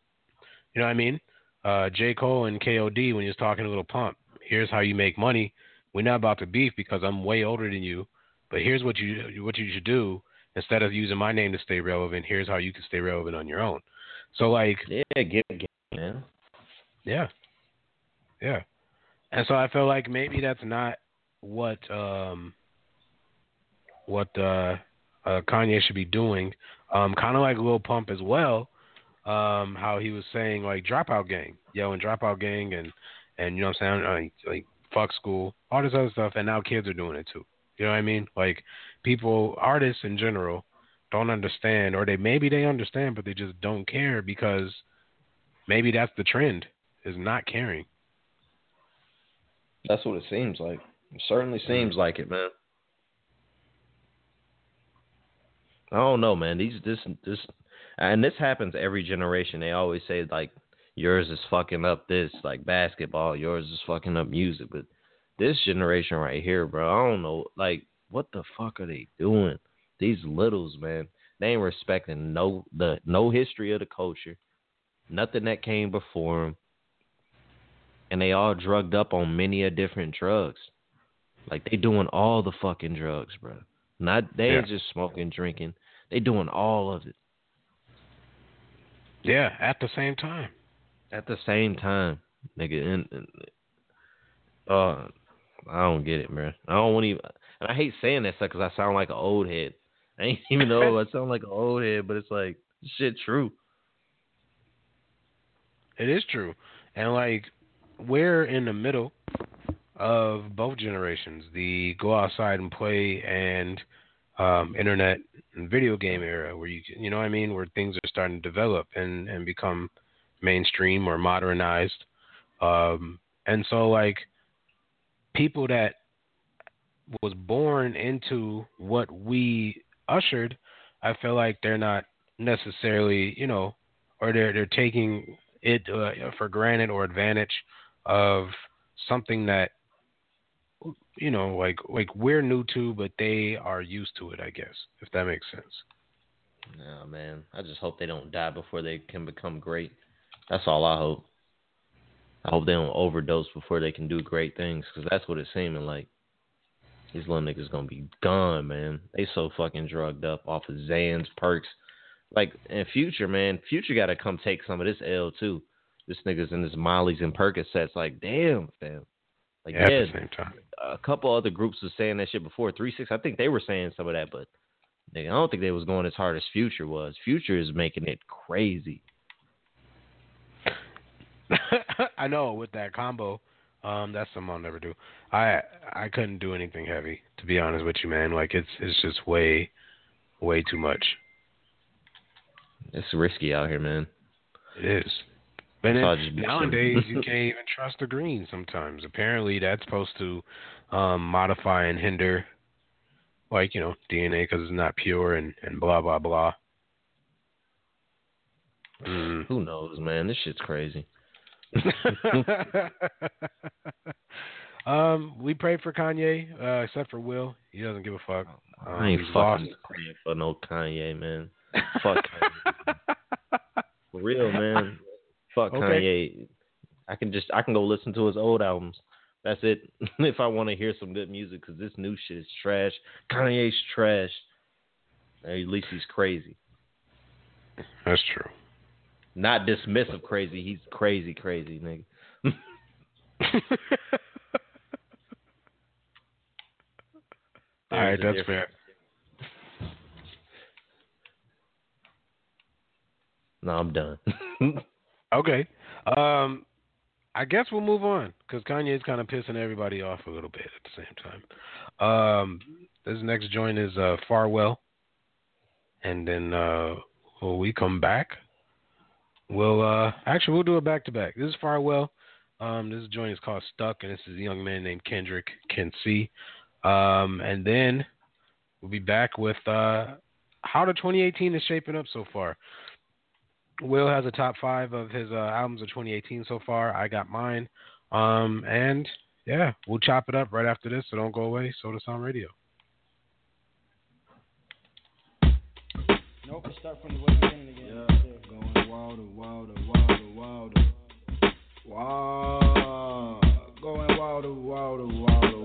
You know what I mean? Uh, J. Cole and KOD, when he was talking to Little Pump, here's how you make money. We're not about to beef because I'm way older than you, but here's what you what you should do instead of using my name to stay relevant. Here's how you can stay relevant on your own. So like, yeah, get it, man. Yeah, yeah. And so I feel like maybe that's not what um what uh, uh Kanye should be doing. Um, kind of like Lil Pump as well. Um, how he was saying like Dropout Gang, yo, and Dropout Gang, and and you know what I'm saying, like, like fuck school, all this other stuff, and now kids are doing it too. You know what I mean? Like people, artists in general, don't understand, or they maybe they understand, but they just don't care because maybe that's the trend is not caring. That's what it seems like. It certainly seems like it, man. I don't know, man. These this this and this happens every generation. They always say like yours is fucking up this, like basketball, yours is fucking up music, but this generation right here, bro, I don't know, like what the fuck are they doing? These littles, man, they ain't respecting no the no history of the culture, nothing that came before them, and they all drugged up on many a different drugs. Like they doing all the fucking drugs, bro. Not they ain't Yeah. just smoking, drinking. They doing all of it Yeah, at the same time. at the same time, nigga. And, and uh, I don't get it, man. I don't want to even. And I hate saying that stuff because I sound like an old head. I ain't even know I sound like an old head, but it's like shit true. It is true. And like we're in the middle of both generations, the go outside and play and um, internet and video game era where you you know what I mean, where things are starting to develop and, and become mainstream or modernized. Um, and so like people that was born into what we ushered, I feel like they're not necessarily, you know, or they're they're taking it uh, for granted or advantage of something that you know, like like we're new to, but they are used to it. I guess if that makes sense. No, man. I just hope they don't die before they can become great. That's all I hope. I hope they don't overdose before they can do great things, because that's what it's seeming like. These little niggas gonna be gone, man. They so fucking drugged up off of Xans, perks. Like in Future, man, Future gotta come take some of this L too. This niggas in this Molly's and Percocets, like damn, fam. Like Yeah, yeah, at the same time. a couple other groups was saying that shit before. Three six, I think they were saying some of that, but nigga, I don't think they was going as hard as Future was. Future is making it crazy. I know with that combo, um, that's something I'll never do. I I couldn't do anything heavy, to be honest with you, man. Like it's it's just way, way too much. It's risky out here, man. It is. But So I then, nowadays, you can't even trust the green sometimes. Apparently, that's supposed to um, modify and hinder, like, you know, DNA because it's not pure and, and blah, blah, blah. Mm. Who knows, man? This shit's crazy. um, we pray for Kanye, uh, except for Will. He doesn't give a fuck. Um, I ain't fucking praying for no Kanye, man. Fuck Kanye. For real, man. Fuck Okay. Kanye. I can just I can go listen to his old albums. That's it. if I want to hear some good music, because this new shit is trash. Kanye's trash. At least he's crazy. That's true. Not dismissive crazy. He's crazy, crazy, nigga. All right, that's fair. No, I'm done. Okay. Um, I guess we'll move on because Kanye is kind of pissing everybody off a little bit at the same time. Um, this next joint is uh, Farwell, and then uh, when we come back, we'll uh, actually we'll do it back to back. This is Farwell. Um, this joint is called Stuck, and this is a young man named Kendrick Ken C. Um, and then we'll be back with uh, how the 2018 is shaping up so far. Will has a top five of his uh, albums of 2018 so far. I got mine. Um, and yeah, we'll chop it up right after this, so don't go away. Sota Sound Radio. Nope, start from the way beginning again. Yeah, going wilder, wilder, wilder, wilder. Wow. Going wilder, wilder, wilder, wilder,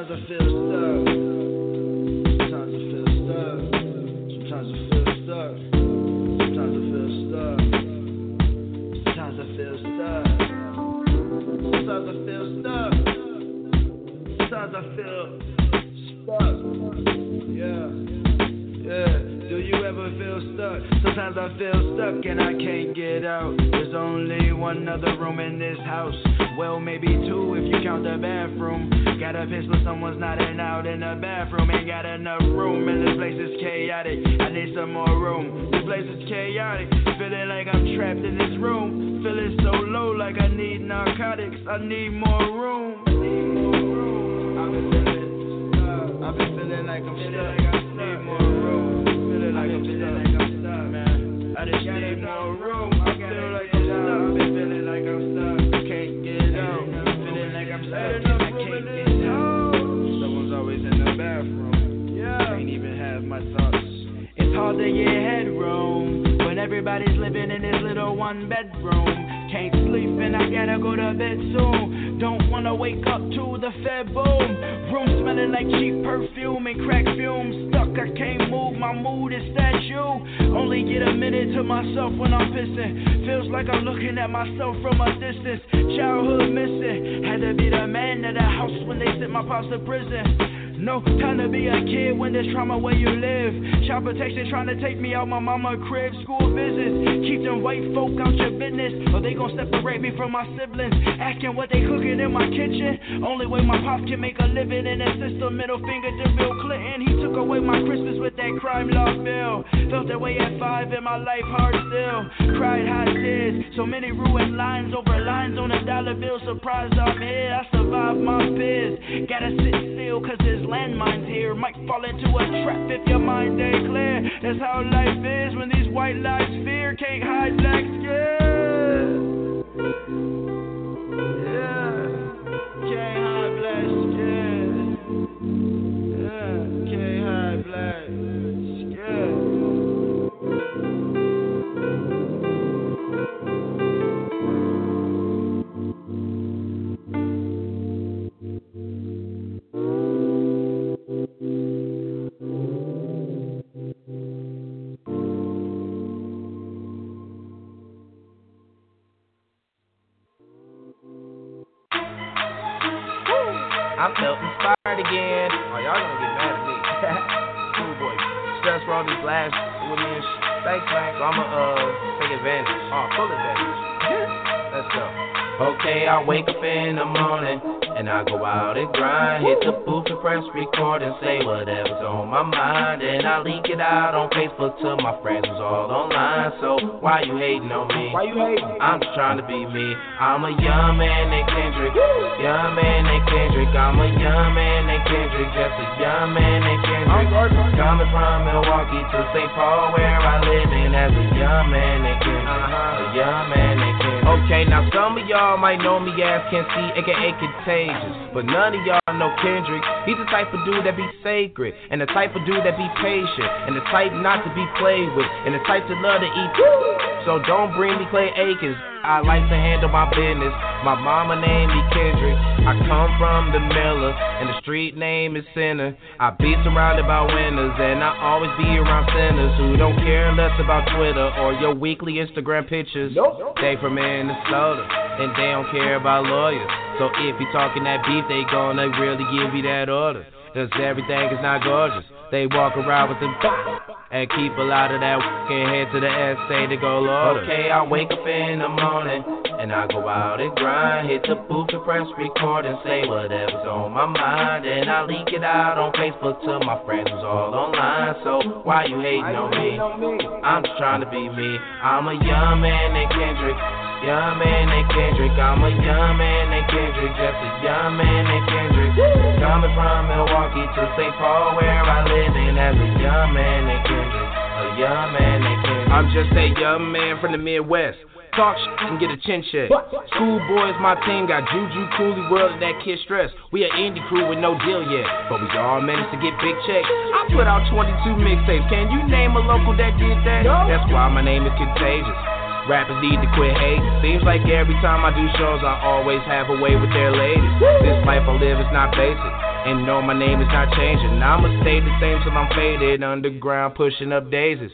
Sometimes I feel stuck. Sometimes I feel stuck. Sometimes I feel stuck. Sometimes I feel stuck. Sometimes I feel stuck. Sometimes I feel stuck. Sometimes I feel stuck. Yeah. Yeah. Do you ever feel stuck? Sometimes I feel stuck and I can't get out. There's only one other room in this house. Well, maybe two if you count the bathroom. Got a when someone's nodding out in the bathroom. Ain't got enough room and this place is chaotic. I need some more room. This place is chaotic. Feeling like I'm trapped in this room. Feeling so low like I need narcotics. I need more room. I've been feeling uh, I've been feeling like I'm stuck. I need more room. Feeling like I'm stuck. I just need more room. Hard to get headroom when everybody's living in this little one bedroom. Can't sleep and I gotta go to bed soon. Don't wanna wake up to the fed boom. Room smelling like cheap perfume and crack fumes. Stuck, I can't move. My mood is statue. Only get a minute to myself when I'm pissing. Feels like I'm looking at myself from a distance. Childhood missing. Had to be the man of the house when they sent my pops to prison. No time to be a kid when there's trauma where you live. Child protection trying to take me out my mama crib. School visits. Keep them white folk out your business. Or they gon' separate me from my siblings. Asking what they cooking in my kitchen. Only way my pops can make a living in the system. Middle finger to Bill Clinton. He took away my Christmas with that crime law bill. Felt that way at five in my life hard still. Cried hot tears. So many ruined lines over lines on a dollar bill. Surprised I'm here. I survived my fears. Gotta sit still cause there's landmines here. Might fall into a trap if your mind ain't clear. That's how life is when these white lies fear. Can't hide black skin. I felt inspired again. Oh, y'all gonna get mad at me. Schoolboy. Stress for all these laughs with me and shit. Thanks, man. So I'ma uh take advantage. Oh, full advantage. Let's go. Okay, I wake up in the morning and I go out and grind. Hit the booth and press record and say whatever's on my mind. And I leak it out on Facebook to my friends who's all online. So why you hating on me? Why you hating? I'm just trying to be me. I'm a young man named Kendrick. Young man named Kendrick. I'm a young man named Kendrick. Just a young man named Kendrick. Coming from Milwaukee to St. Paul where I live in as a young man named Kendrick. Uh-huh. A young man named Kendrick. Okay, now some of y'all might know me as Ken C, aka Contagious. But none of y'all know Kendrick. He's the type of dude that be sacred. And the type of dude that be patient. And the type not to be played with. And the type to love to eat. So don't bring me Clay Aikens. I like to handle my business. My mama named me Kendrick. I come from the Miller, and the street name is Sinner. I be surrounded by winners, and I always be around sinners who don't care less about Twitter or your weekly Instagram pictures. They from Minnesota, and they don't care about lawyers. So if you talking that beef, they gonna really give you that order. Cause everything is not gorgeous. They walk around with them and keep a lot of that and head to the essay to go Lord. Okay, I wake up in the morning and I go out and grind. Hit the booth and press record and say whatever's on my mind. And I leak it out on Facebook to my friends who's all online. So why you hating on me? I'm just trying to be me. I'm a young man named Kendrick. Young man named Kendrick. I'm a young man named Kendrick. Just a young man named Kendrick. Coming from Milwaukee to St. Paul where I live in as a young man named Kendrick. A young man named Kendrick. I'm just a young man from the Midwest. Talk shit and get a chin check. Schoolboys, my team got Juju, Cooley World, and that kid stress. We an indie crew with no deal yet, but we all managed to get big checks. I put out 22 mixtapes. Can you name a local that did that? That's why my name is Contagious. Rappers need to quit hating. Seems like every time I do shows, I always have a way with their ladies. This life I live is not basic. And no, my name is not changing. I'ma stay the same till I'm faded. Underground pushing up daisies.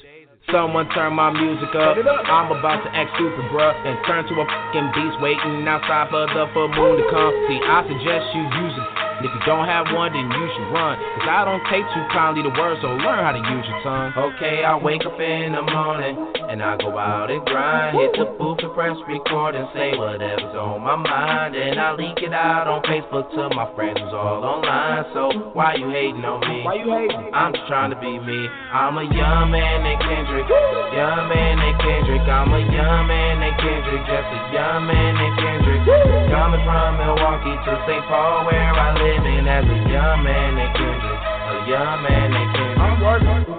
Someone turn my music up. I'm about to act super, bruh. And turn to a fucking beast waiting outside for the full moon to come. See, I suggest you use it. And if you don't have one, then you should run. Cause I don't take too kindly to words, so learn how to use your tongue. Okay, I wake up in the morning and I go out and grind. Hit the booth and press record and say whatever's on my mind. And I leak it out on Facebook to my friends who's all online. So why you hating on me? Why you hating? I'm just trying to be me. I'm a young man named Kendrick. Young man named Kendrick. I'm a young man named Kendrick. Just a young man named Kendrick. Coming from Milwaukee to St. Paul where I live in as a young man named Kendrick. A young man named Kendrick. I'm working.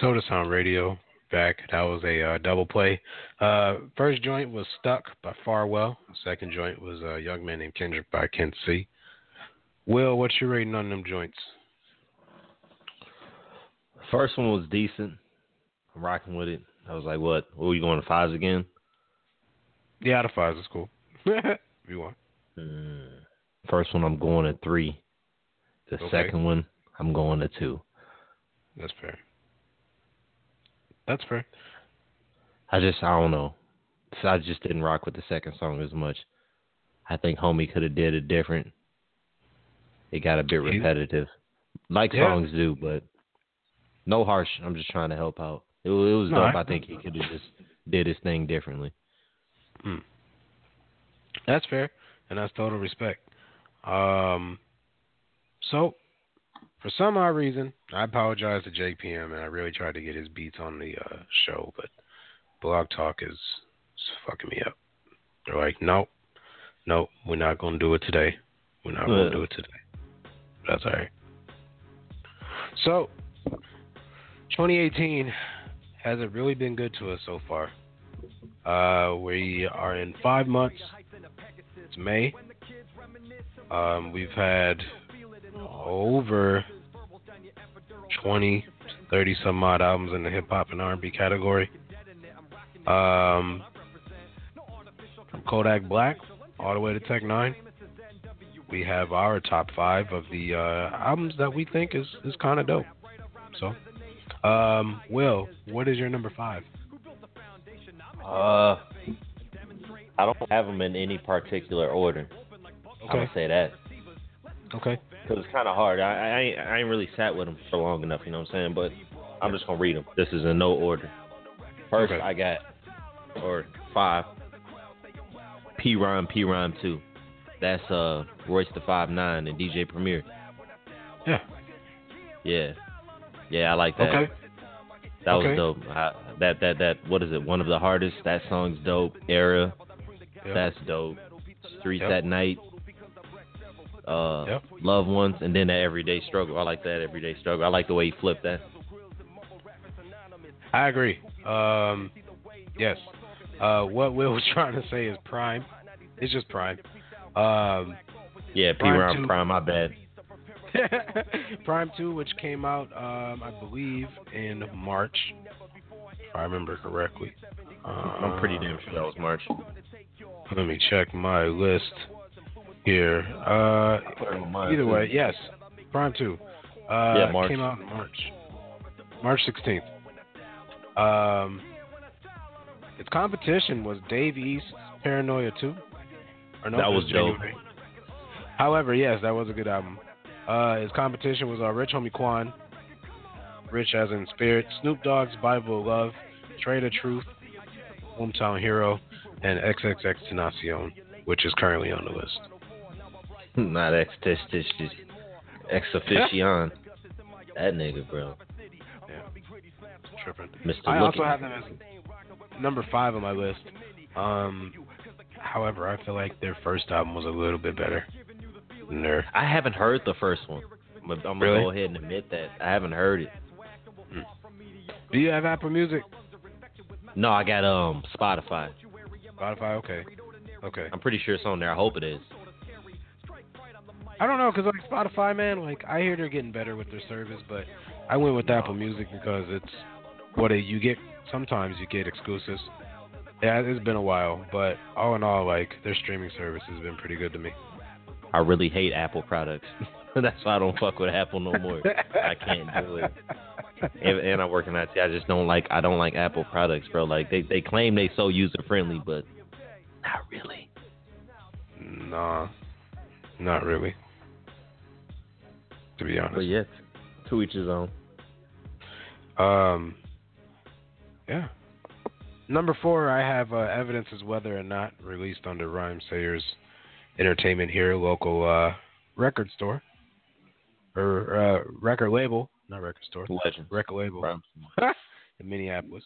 Sota Sound Radio back. That was a uh, double play. Uh, first joint was Stuck by Farwell. Second joint was a young man named Kendrick by Ken C. Will, what's your rating on them joints? First one was decent. I'm rocking with it. I was like, what? What are we going to fives again? Yeah, out of fives is cool. if you want. Mm. First one, I'm going at three. The Okay. second one, I'm going to two. That's fair. That's fair. I just, I don't know. So I just didn't rock with the second song as much. I think Homie could have did it different. It got a bit repetitive, like Yeah. songs do, but no harsh. I'm just trying to help out. It, it was No, dope. I- I think he could have just did his thing differently. Hmm. That's fair, and that's total respect. Um, so, for some odd reason, I apologize to JPM, and I really tried to get his beats on the uh, show, but Blog Talk is, is fucking me up. They're like, nope, nope, we're not going to do it today. We're not gonna do it today. That's all right. So, 2018 hasn't really been good to us so far. Uh, we are in five months. It's May. Um, we've had over 20, 30 some odd albums in the hip hop and R&B category. Um, from Kodak Black all the way to Tech N9ne. We have our top five of the uh, albums that we think is, is kind of dope. So, um, Will, what is your number five? Uh, I don't have them in any particular order. I'm Okay. gonna say that Okay. because it's kind of hard. I, I ain't I ain't really sat with them for long enough. You know what I'm saying? But I'm just gonna read them. This is in no order. First, Okay. I got or five. PRhyme, P Rhyme two. That's uh Royce the Five Nine and DJ Premier. Yeah. Yeah, yeah, I like that. Okay. That was dope. I, that that that what is it? One of the hardest. That song's dope. Era. Yep. That's dope. Streets Yep. at night. Uh, Yep. loved ones, and then that everyday struggle. I like that everyday struggle. I like the way he flipped that. I agree. Um, yes. Uh, what Will was trying to say is PRhyme. It's just PRhyme. Um, Yeah, P PRhyme PRhyme. My bad. PRhyme 2, which came out, um, I believe, in March, if I remember correctly. I'm pretty Uh, damn sure that was March. Let me check my list here. Uh, either way, yes, PRhyme 2. Uh, Yeah, March. Came out in March. March 16th. Um, its competition was Dave East's Paranoia 2. Or no, That was dope. However, yes, that was a good album. Uh, his competition was uh, Rich Homie Quan, Rich as in Spirit, Snoop Dogg's Bible of Love, Trade of Truth, Hometown Hero, and XXX Tenacion, which is currently on the list. Not ex ex officion. that nigga, bro. Tripping. Mr. I Looking. also have them as number five on my list. Um, however, I feel like their first album was a little bit better I haven't heard the first one. I'm gonna, I'm gonna Really? go ahead and admit that I haven't heard it. Do you have Apple Music? No, I got um Spotify. Spotify, okay, okay. I'm pretty sure it's on there. I hope it is. I don't know, cause like Spotify, man, like I hear they're getting better with their service, but I went with Apple Music because it's what you get. Sometimes you get exclusives. Yeah, it's been a while, but all in all, like their streaming service has been pretty good to me. I really hate Apple products. That's why I don't fuck with Apple no more. I can't do it. And, and I work in IT. I just don't like. I don't like Apple products, bro. Like they they claim they so user friendly, but not really. Nah, not really. To be honest. But yeah, to each his own. Um, yeah. Number four, I have uh, evidence as Weather or Not released under Rhyme Sayers Entertainment here, local uh, record store or uh, record label, not record store, Legend. record label in Minneapolis,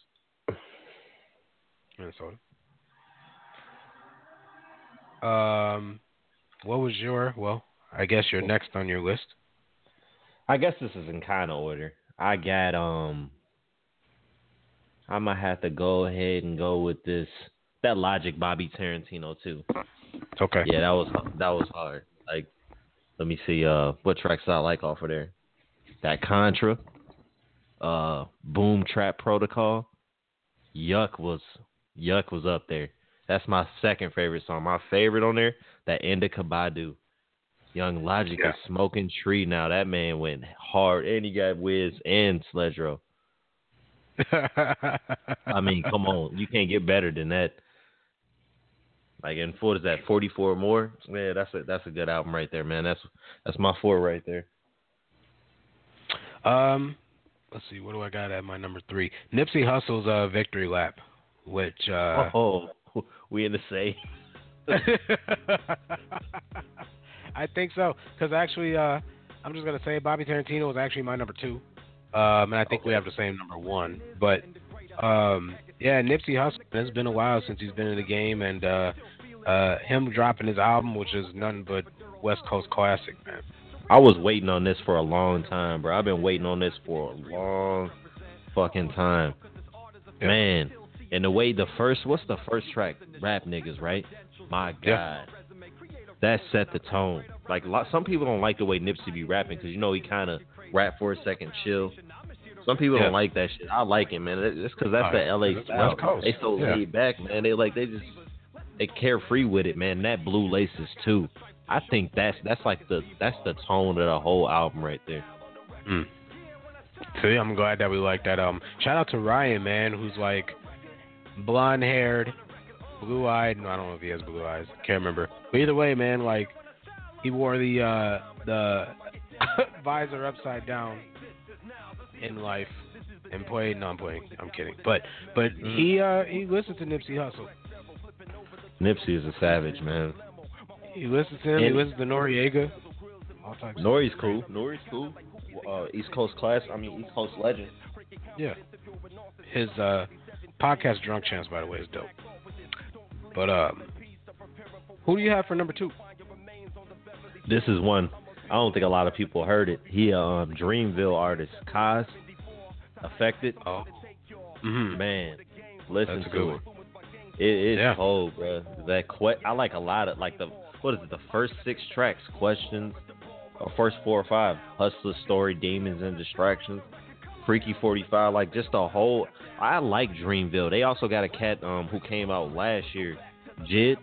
Minnesota. Um, what was your? Well, I guess you're next on your list. I guess this is in kind of order. I got um. I might have to go ahead and go with this. That Logic Bobby Tarantino too. Okay. Yeah, that was that was hard. Like, let me see. Uh, what tracks I like off of there? That Contra. Uh, Boom Trap Protocol. Yuck was Yuck was up there. That's my second favorite song. My favorite on there, that Indica Badu. Young Logic Yeah. is smoking tree now. That man went hard, and he got Wiz and Sledro. I mean, come on, you can't get better than that. Like, and what is that? Forty four more? Yeah, that's a that's a good album right there, man. That's that's my four right there. Um, let's see. What do I got at my number three? Nipsey Hussle's uh, "Victory Lap," which uh, oh, we in the same. I think so. Because actually, uh, I'm just gonna say Bobby Tarantino was actually my number two, um, and I think we have the same number one. But um, yeah, Nipsey Hussle. It's been a while since he's been in the game, and uh, uh, him dropping his album, which is nothing but West Coast classic, man. I was waiting on this for a long time, bro. I've been waiting on this for a long fucking time. Man, and the way the first, what's the first track? Rap niggas, right? My God. Yeah. That set the tone. Like, lot, some people don't like the way Nipsey be rapping because, you know, he kind of rap for a second, chill. Some people Yeah. don't like that shit. I like it, man. It's because that's Oh, the LA style. Coast. They so Yeah. laid back, man. They like, they just, they carefree with it, man. That Blue Laces, too. I think that's that's like the that's the tone of the whole album right there. Mm. See, I'm glad that we like that. Um, shout out to Ryan, man, who's like blonde haired, blue eyed. No, I don't know if he has blue eyes. Can't remember. But either way, man, like he wore the uh the visor upside down in life and played. No, I'm playing. I'm kidding. But but he uh he listens to Nipsey Hussle. Nipsey is a savage, man. He listens to him. he And- listens to Noreaga. All types. Nori's cool. Nori's cool. Uh, East Coast class. I mean, East Coast legend. Yeah. His uh podcast Drink Champs, by the way, is dope. But um, who do you have for number two? This is one. I don't think a lot of people heard it. He a um, Dreamville artist, Cozz, Effected. Oh, mm-hmm. man, listen That's to good it. one. It is Yeah. cold, bro. That que- I like a lot of like the what is it? The first six tracks, questions, or first four or five, Hustler Story, Demons and Distractions, Freaky Forty Five, like just a whole. I like Dreamville. They also got a cat um who came out last year, J.I.D,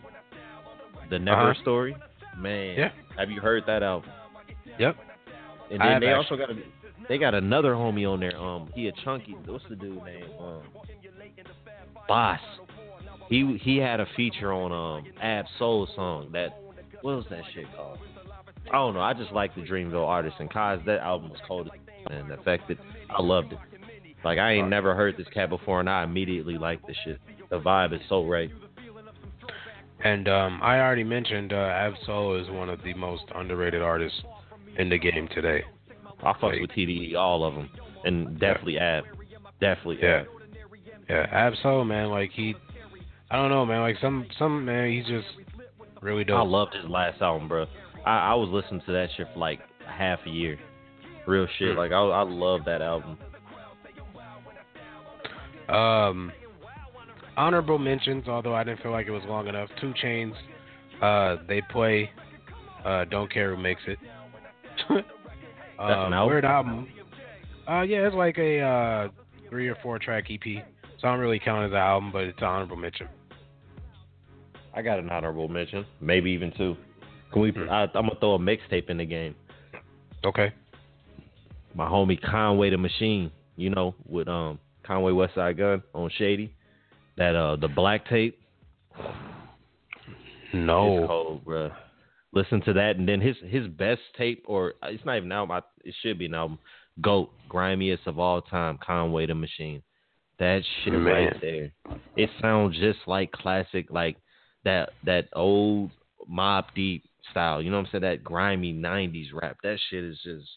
the Never Uh-huh. Story. Man, Yeah. have you heard that album? Yep. And then they actually. also got a they got another homie on there. Um, he a chunky. What's the dude name? Um, Bas. He he had a feature on um Ab Soul song that what was that shit called? I don't know. I just like the Dreamville artist and Cause That album was cold and Effected. I loved it. Like I ain't never heard this cat before, and I immediately liked the shit. The vibe is so right. And um, I already mentioned uh, Ab-Soul is one of the most underrated artists in the game today. I fucks with TDE, all of them, and definitely Ab. Definitely Yeah. Ab. Yeah, Ab-Soul, man, like he, I don't know, man, like some some man, he's just really dope. I loved his last album, bro. I, I was listening to that shit for like half a year. Real shit. Hmm. Like I, I love that album. Um, honorable mentions, although I didn't feel like it was long enough. 2 Chainz, uh, they play. Uh, don't care who makes it. An um, album? Weird album. Uh, yeah, it's like a uh, three or four track EP. So I don't really count it as an album, but it's an honorable mention. I got an honorable mention, maybe even two. Can we? I, I'm gonna throw a mixtape in the game. Okay. My homie Conway the Machine, you know, with um Conway Westside Gun on Shady. That uh the black tape. No. It's cold, bruh. Listen to that, and then his his best tape, or uh, it's not even an album. I, it should be an album. Goat, grimiest of all time, Conway the Machine. That shit Man. right there. It sounds just like classic, like that that old Mobb Deep style. You know what I'm saying? That grimy '90s rap. That shit is just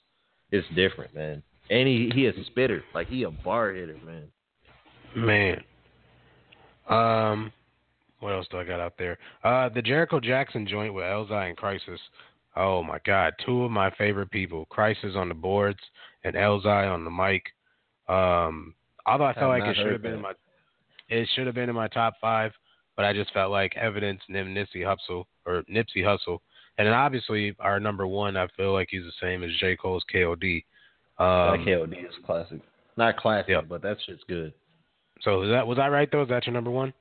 it's different, man. And he he a spitter, like he a bar hitter, man. Man. Um, what else do I got out there? Uh, the Jericho Jackson joint with Elzhi and Khrysis. Oh my God, two of my favorite people. Khrysis on the boards and Elzhi on the mic. Um, although I felt like it should have been in my, it should have been in my top five, but I just felt like Evidence, Nim, Nipsey Hussle or Nipsey Hussle, and then obviously our number one. I feel like he's the same as J Cole's K.O.D. Um, that KOD is classic. Not classic, yeah. but that shit's good. So is that was I right though? Is that your number one?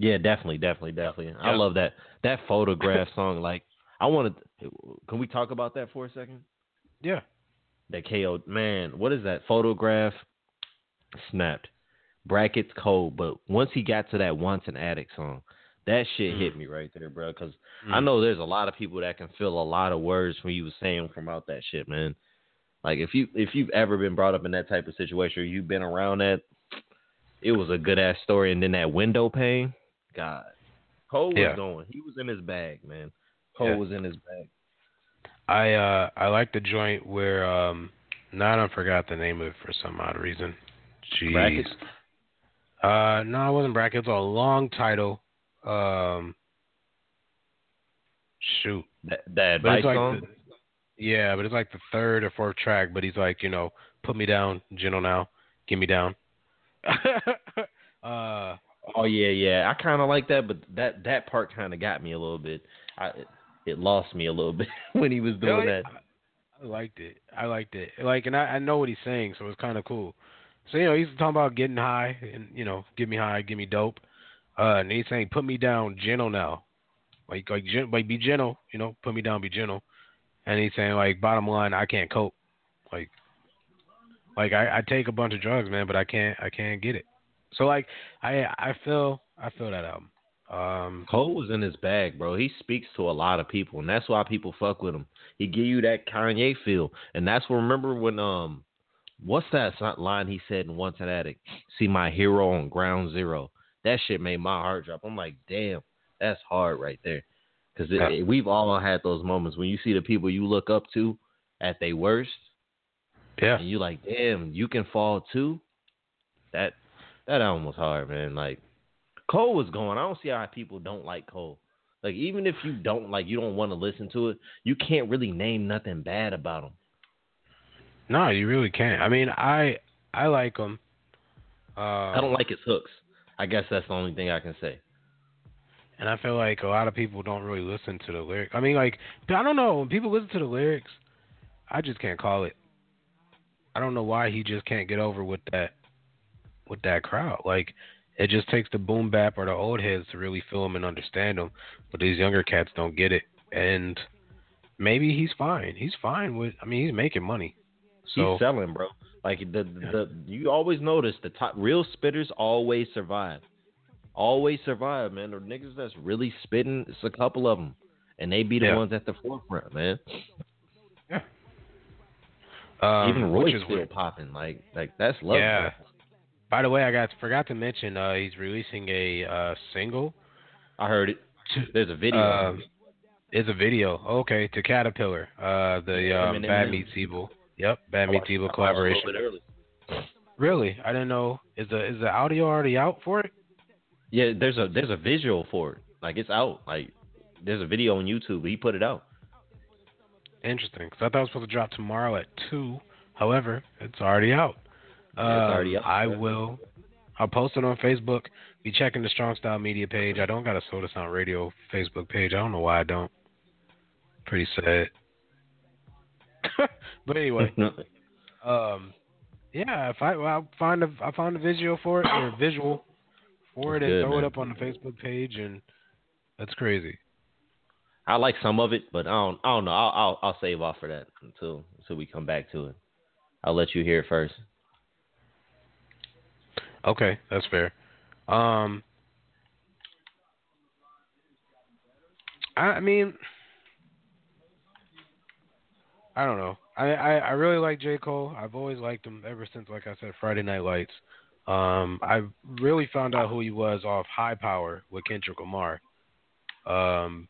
Yeah, definitely, definitely, definitely. I love that that photograph song. Like, I wanted. Can we talk about that for a second? Yeah. That KO man, what is that photograph? Snapped. Brackets cold, but once he got to that "Once an Addict" song, that shit hit me right there, bro. Because I Mm. know there's a lot of people that can feel a lot of words when you was saying from out that shit, man. Like if you if you've ever been brought up in that type of situation, or you've been around that, it was a good ass story. And then that window pane, God, Cole was going. He was in his bag, man. Cole Yeah. was in his bag. I uh I like the joint where um now I don't forgot the name of it for some odd reason. Jeez. Brackets? Uh no, it wasn't brackets. A long title. Um. Shoot. That that advice like song. the- yeah, but it's like the third or fourth track. But he's like, you know, put me down, gentle now, get me down. uh. Oh yeah, yeah. I kind of like that, but that that part kind of got me a little bit. I it, lost me a little bit when he was doing that. I liked it. I liked it. Like, and I, I know what he's saying, so it's kind of cool. So you know, he's talking about getting high and you know, give me high, give me dope. Uh, and he's saying, put me down, gentle now. Like, like, gen- like, be gentle. You know, put me down, be gentle. And he's saying, like, bottom line, I can't cope. Like, Like I, I take a bunch of drugs, man, but I can't I can't get it. So like I I feel I feel that album. Um, Cole was in his bag, bro. He speaks to a lot of people, and that's why people fuck with him. He give you that Kanye feel, and that's what. Remember when um, what's that line he said in Once an Addict? See my hero on ground zero. That shit made my heart drop. I'm like, damn, that's hard right there. Because Yeah. we've all had those moments when you see the people you look up to at their worst, yeah, and you like, damn, you can fall too. That that album was hard, man. Like Cole was going. I don't see how people don't like Cole. Like even if you don't like, you don't want to listen to it, you can't really name nothing bad about him. No, you really can't. I mean, I I like him. Uh, I don't like his hooks. I guess that's the only thing I can say. and I feel like a lot of people don't really listen to the lyrics. I mean, like I don't know when people listen to the lyrics, I just can't call it. I don't know why he just can't get over with that with that crowd. Like it just takes the boom bap or the old heads to really feel him and understand them, but these younger cats don't get it. And maybe he's fine. He's fine with. I mean, he's making money. So He's selling, bro. Like the, the the you always notice the top real spitters always survive. Always survive, man. The niggas that's really spitting, it's a couple of them, and they be the Yeah. ones at the forefront, man. um, Even which Royce is still weird. popping. Like like that's love. Yeah. By the way, I got forgot to mention uh, he's releasing a uh, single. I heard it. There's a video. Um, it's a video. Okay, to Caterpillar. Uh, the um, Bad Meets Evil. Yep, Bad I Meets Evil collaboration. A little bit early. Really? I didn't know. Is the is the audio already out for it? Yeah, there's a there's a visual for it. Like it's out. Like there's a video on YouTube. He put it out. Interesting. Because I thought it was supposed to drop tomorrow at two. However, it's already out. Yeah, it's already Um. I will. I'll post it on Facebook. Be checking the Strong Style Media page. I don't got a Sota Sound Radio Facebook page. I don't know why I don't. Pretty sad. but anyway, um, yeah. If I well, I'll find a I find a visual for it or a visual for it That's and good, throw it up on the Facebook page, and that's crazy. I like some of it, but I don't I don't know. I'll I'll, I'll save off for that until until we come back to it. I'll let you hear it first. Okay, that's fair. Um, I, I mean, I don't know. I, I I really like J Cole. I've always liked him ever since, like I said, Friday Night Lights. Um, I really found out who he was off HiiiPoWeR with Kendrick Lamar. Um,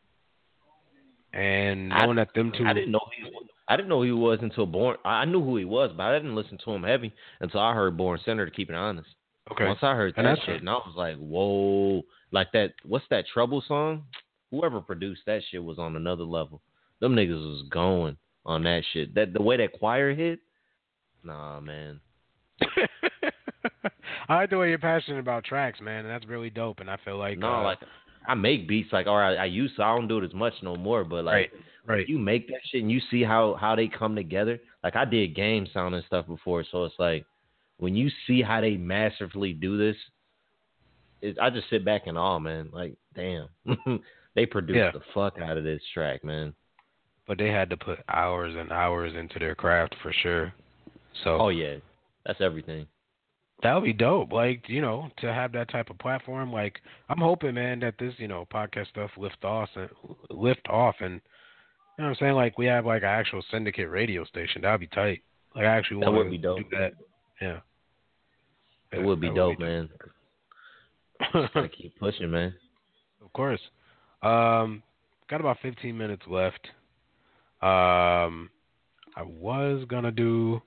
and knowing that them two, I didn't know he I didn't know who he was until Born. I I knew who he was, but I didn't listen to him heavy until I heard Born Sinner. To keep it honest, Okay. Once I heard that shit, and I was like, "Whoa!" Like that. What's that Trouble song? Whoever produced that shit was on another level. Them niggas was going on that shit. That the way that choir hit. Nah, man. I like the way you're passionate about tracks, man, and that's really dope. And I feel like No, uh, like I make beats like or I, I used to. I don't do it as much no more. But like, Right, right. you make that shit and you see how how they come together. Like I did game sound and stuff before, so it's like when you see how they masterfully do this, it, I just sit back in awe, man. Like, damn, they produced Yeah. the fuck out of this track, man. but they had to put hours and hours into their craft for sure. So Oh yeah, that's everything. that would be dope. Like you know, to have that type of platform. Like I'm hoping, man, that this you know podcast stuff lift off and lift off, and you know what I'm saying. Like we have like an actual syndicate radio station. That'd be tight. Like I actually That want would to be dope. do that. Yeah. It would be that dope, man. Gotta keep pushing, man. Of course. Um, got about 15 minutes left. Um, I was gonna do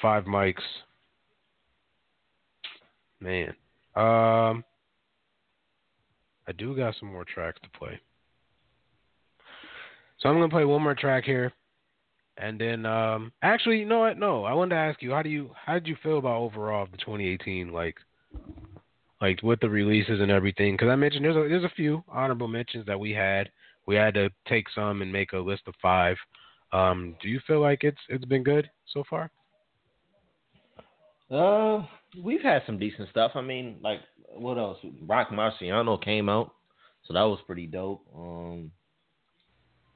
five mics. Man, um, I do got some more tracks to play. So I'm gonna play one more track here, and then um, actually, you know what? No, I wanted to ask you how do you how did you feel about overall the 2018 like like with the releases and everything. Because I mentioned there's a there's a few honorable mentions that we had. We had to take some and make a list of five. Um, do you feel like it's it's been good so far? Uh, we've had some decent stuff. I mean, like what else? Roc Marciano came out, so that was pretty dope. Um,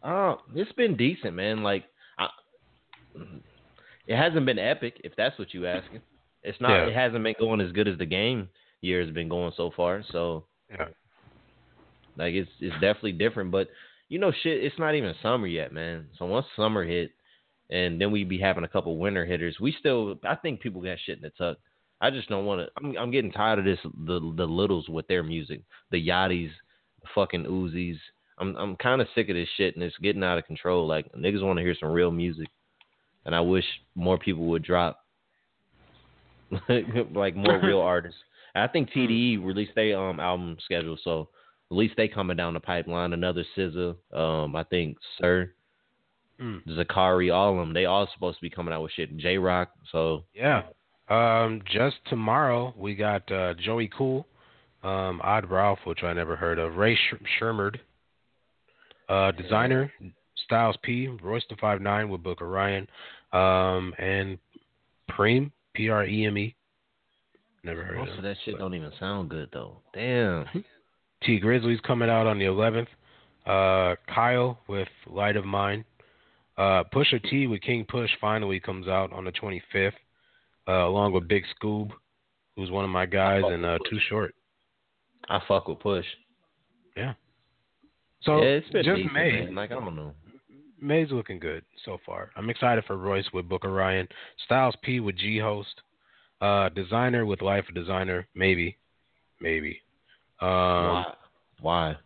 uh, it's been decent, man. Like, Mm-hmm. It hasn't been epic, if that's what you asking. It's not. Yeah. It hasn't been going as good as the game year has been going so far. So Yeah. like it's it's definitely different. But you know, shit, it's not even summer yet, man. So once summer hit, and then we be having a couple winter hitters, we still. I think people got shit in the tuck. I just don't want to. I'm I'm getting tired of this. The the littles with their music, the Yachties, the fucking Uzis. I'm I'm kind of sick of this shit, and it's getting out of control. Like niggas want to hear some real music, and I wish more people would drop like more real artists. I think TDE released their um album schedule, so at least they coming down the pipeline. Another SZA, um, I think Sir, Mm. Zacari, all of them. They all supposed to be coming out with shit. Jay Rock, so Yeah. Um, just tomorrow we got uh, Joey Cool, um, Odd Ralph, which I never heard of. Ray Sh- Sremmurd, uh, Desiigner Styles P, Royce the Five Nine with Book of Ryan, um, and Preem P R E M E. Never heard most of of that shit don't even sound good though. Damn. Tee Grizzley's coming out on the 11th. Uh, Kyle with Light of Mine. Uh, Pusha T with King Push finally comes out on the 25th, uh, along with Big Scoob, who's one of my guys, and uh, Too Short. I fuck with Push. Yeah. So yeah, it's been just decent, May. man. Like I don't know. May's looking good so far. I'm excited for Royce with Book of Ryan, Styles P with G Host, uh, Desiigner with Life of Desiigner, maybe, maybe. Um, Why? Why?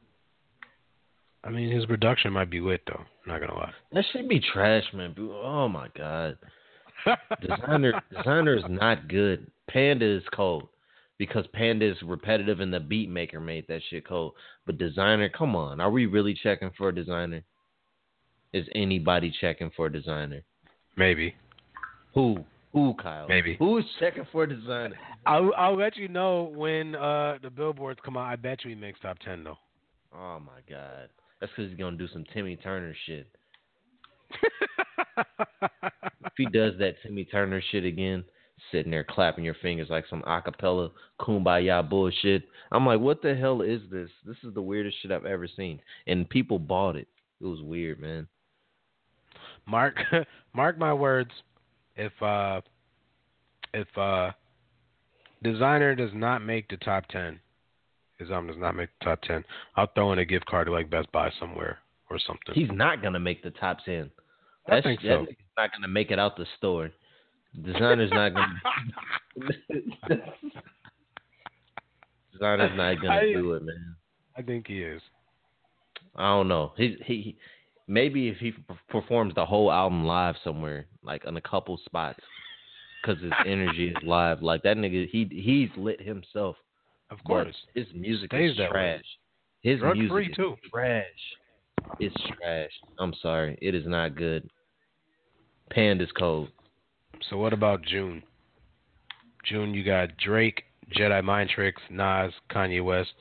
I mean, his production might be lit though. Not gonna lie. That should be trash, man. Oh my god. Desiigner Desiigner is not good. Panda is cold because Panda is repetitive and the beat maker made that shit cold. But Desiigner, come on, are we really checking for a Desiigner? Is anybody checking for a Desiigner? Maybe. Who? Who, Kyle? Maybe. Who's checking for a Desiigner? I'll I'll let you know when uh the billboards come out. I bet you he makes top ten though. Oh my god. That's because he's gonna do some Timmy Turner shit. if he does that Timmy Turner shit again, sitting there clapping your fingers like some acapella kumbaya bullshit, I'm like, what the hell is this? This is the weirdest shit I've ever seen, and people bought it. It was weird, man. Mark mark my words. If uh if uh Desiigner does not make the top ten, his album does not make the top ten, I'll throw in a gift card to like Best Buy somewhere or something. He's not gonna make the top ten. I That's, think so. nigga's not gonna make it out the store. Desiigner's not gonna. Desiigner's not gonna I- do it, man. I think he is. I don't know. He he maybe if he performs the whole album live somewhere, like on a couple spots, because his energy is live. Like that nigga, he he's lit himself. Of course. his music is way. trash. His Drug music free, is too. trash. It's trash. I'm sorry, it is not good. Panda's cold. So what about June? June, you got Drake, Jedi Mind Tricks, Nas, Kanye West.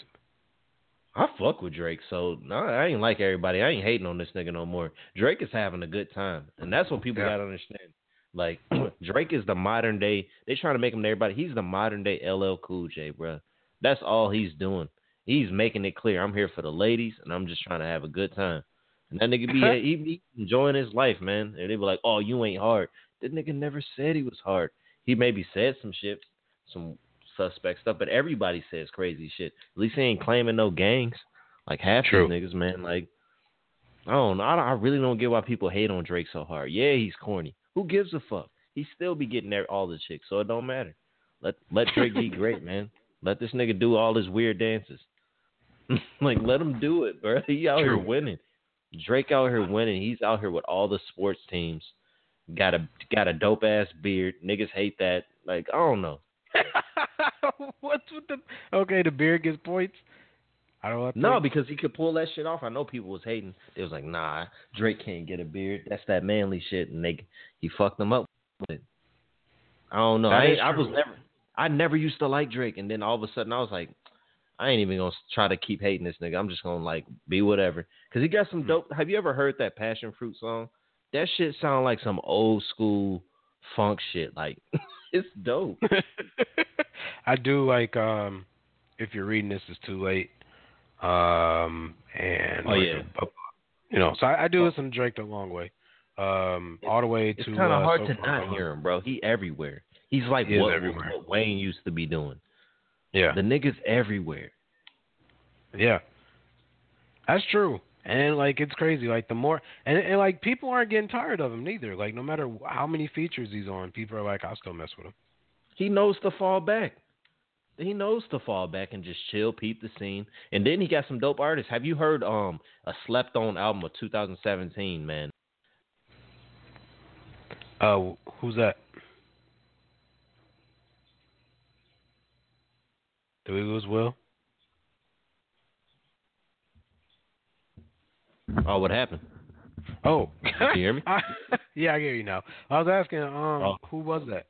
I fuck with Drake, so no, I ain't like everybody. I ain't hating on this nigga no more. Drake is having a good time, and that's what people Yeah. gotta understand. Like Drake is the modern day. They trying to make him to everybody. He's the modern day LL Cool J, bruh. That's all he's doing. He's making it clear. I'm here for the ladies, and I'm just trying to have a good time. And that nigga be he be enjoying his life, man. And they be like, "Oh, you ain't hard." That nigga never said he was hard. He maybe said some shit, some suspect stuff, but everybody says crazy shit. At least he ain't claiming no gangs. Like half True. these niggas, man. Like I don't know. I, don't, I really don't get why people hate on Drake so hard. Yeah, he's corny. Who gives a fuck? He still be getting there all the chicks, so it don't matter. Let let Drake be great, man. Let this nigga do all his weird dances. like let him do it, bro. He out here winning. Drake out here winning. He's out here with all the sports teams. Got a got a dope ass beard. Niggas hate that. Like I don't know. What's with the Okay, the beard gets points. I don't want No, because he could pull that shit off. I know people was hating. They was like, "Nah, Drake can't get a beard. That's that manly shit." And they he fucked them up with it. I don't know. I, I was never I never used to like Drake, and then all of a sudden I was like, I ain't even gonna try to keep hating this nigga. I'm just gonna like be whatever. Cause he got some hmm. dope. Have you ever heard that Passion Fruit song? That shit sound like some old school funk shit. Like it's dope. I do like um if you're reading this it's too late. Um and Oh, like, yeah. uh, you know, so I, I do listen to Drake the long way. um, all the way to. It's kind of uh, hard so to not hear him, bro. He everywhere. He's like He what, what Wayne used to be doing. Yeah. The nigga's everywhere. Yeah, that's true. And like it's crazy. Like the more and, and like people aren't getting tired of him neither. Like no matter how many features he's on, people are like, I'll still mess with him. He knows to fall back. He knows to fall back and just chill, peep the scene. And then he got some dope artists. Have you heard um a slept on album of 2017, man? Uh, who's that? Did we lose Will? Oh, what happened? Oh, you hear me? yeah, I hear you now. I was asking, um, Oh. who was that?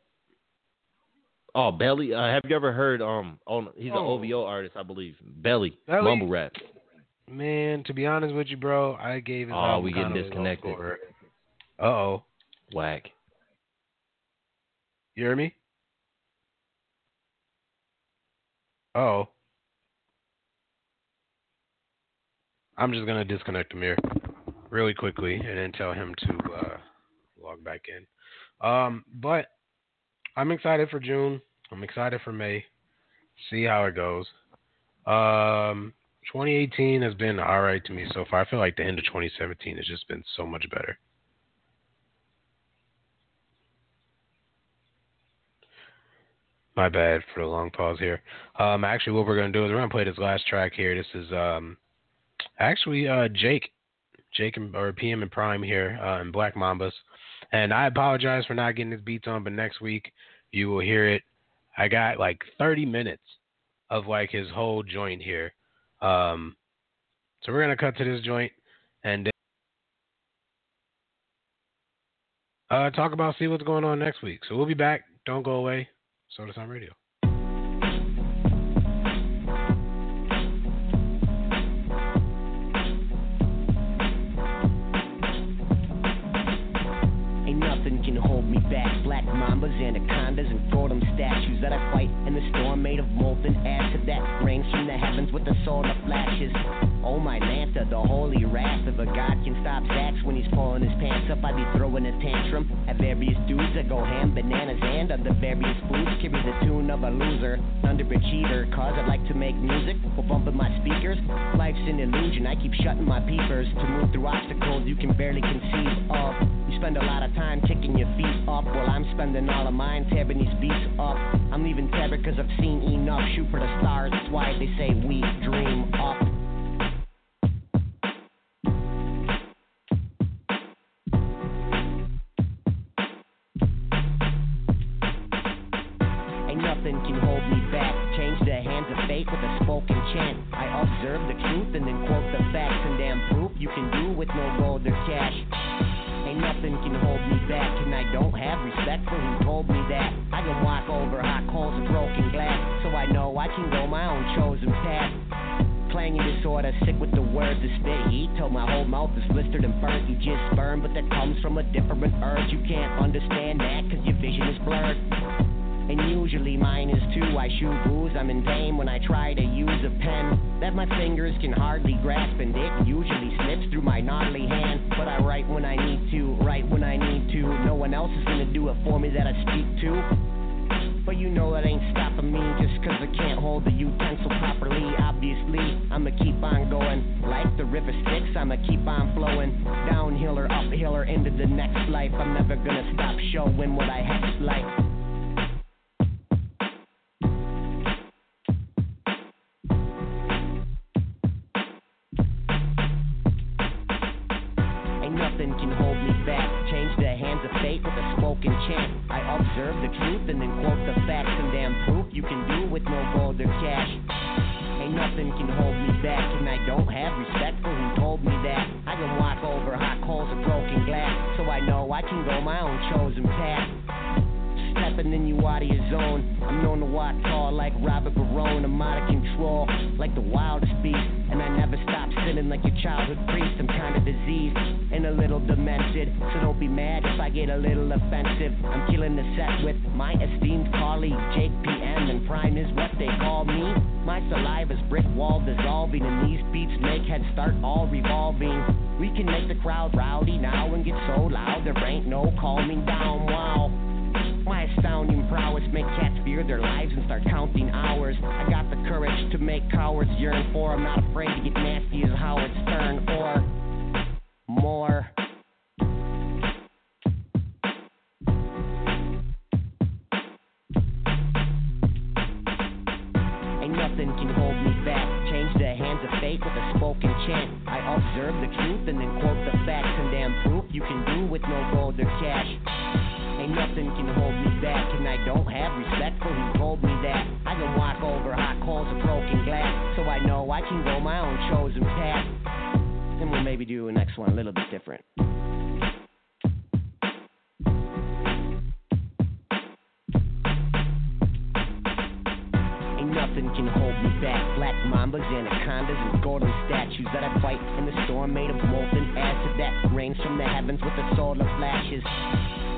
Oh, Belly. Uh, have you ever heard um? On he's Oh. an OVO artist, I believe. Belly, Belly? mumble rap. Man, to be honest with you, bro, I gave his Oh, we getting kind of a low disconnected. Uh oh. Whack. You hear me? Oh. I'm just gonna disconnect him here, really quickly and then tell him to uh, log back in. Um, but I'm excited for June. I'm excited for May. See how it goes. Um, 2018 has been all right to me so far. I feel like the end of 2017 has just been so much better. My bad for the long pause here. Um, actually, what we're gonna do is we're gonna play this last track here. This is um, actually uh, Jake, Jake and, or PM and Prime here uh, in Black Mambas, and I apologize for not getting this beats on, but next week you will hear it. I got like 30 minutes of like his whole joint here. Um, so we're gonna cut to this joint and uh, talk about see what's going on next week. So we'll be back. Don't go away. Sota Sound Radio. Mambas, anacondas, and totem statues that I fight in the storm made of molten acid that rings from the heavens with the sword of flashes. Oh my Lanta, the holy wrath of a god can stop Zax when he's pulling his pants up. I be throwing a tantrum at various dudes that go ham, bananas, and other various foods. Carry the tune of a loser, underachiever. Cause I'd like to make music while bumping my speakers. Life's an illusion, I keep shutting my peepers to move through obstacles you can barely conceive of. You spend a lot of time kicking your feet up while I'm spending all of mine tearing these beats up. I'm leaving Tabard cause I've seen enough. Shoot for the stars, that's why they say we dream up. Utensil properly. Obviously, I'ma keep on going. Like the river Styx, I'ma keep on flowing. Downhill or uphill or into the next life. I'm never gonna stop showing what I hex like. I get a little offensive. I'm killing the set with my esteemed colleague Jake PM. And Prime is what they call me. My saliva's brick wall dissolving. And these beats make heads start all revolving. We can make the crowd rowdy now and get so loud there ain't no calming down. Wow. My astounding prowess make cats fear their lives and start counting hours. I got the courage to make cowards yearn for. I'm not afraid to get nasty as Howard Stern or more. Observe the truth and then quote the facts and damn proof you can do with no gold or cash. Ain't nothing can hold me back, and I don't have respect for who told me that. I can walk over hot coals of broken glass, so I know I can go my own chosen path. And we'll maybe do the next one a little bit different. Nothing can hold me back. Black mambas, anacondas, and golden statues that I fight in the storm made of molten acid that rains from the heavens with the solar flashes.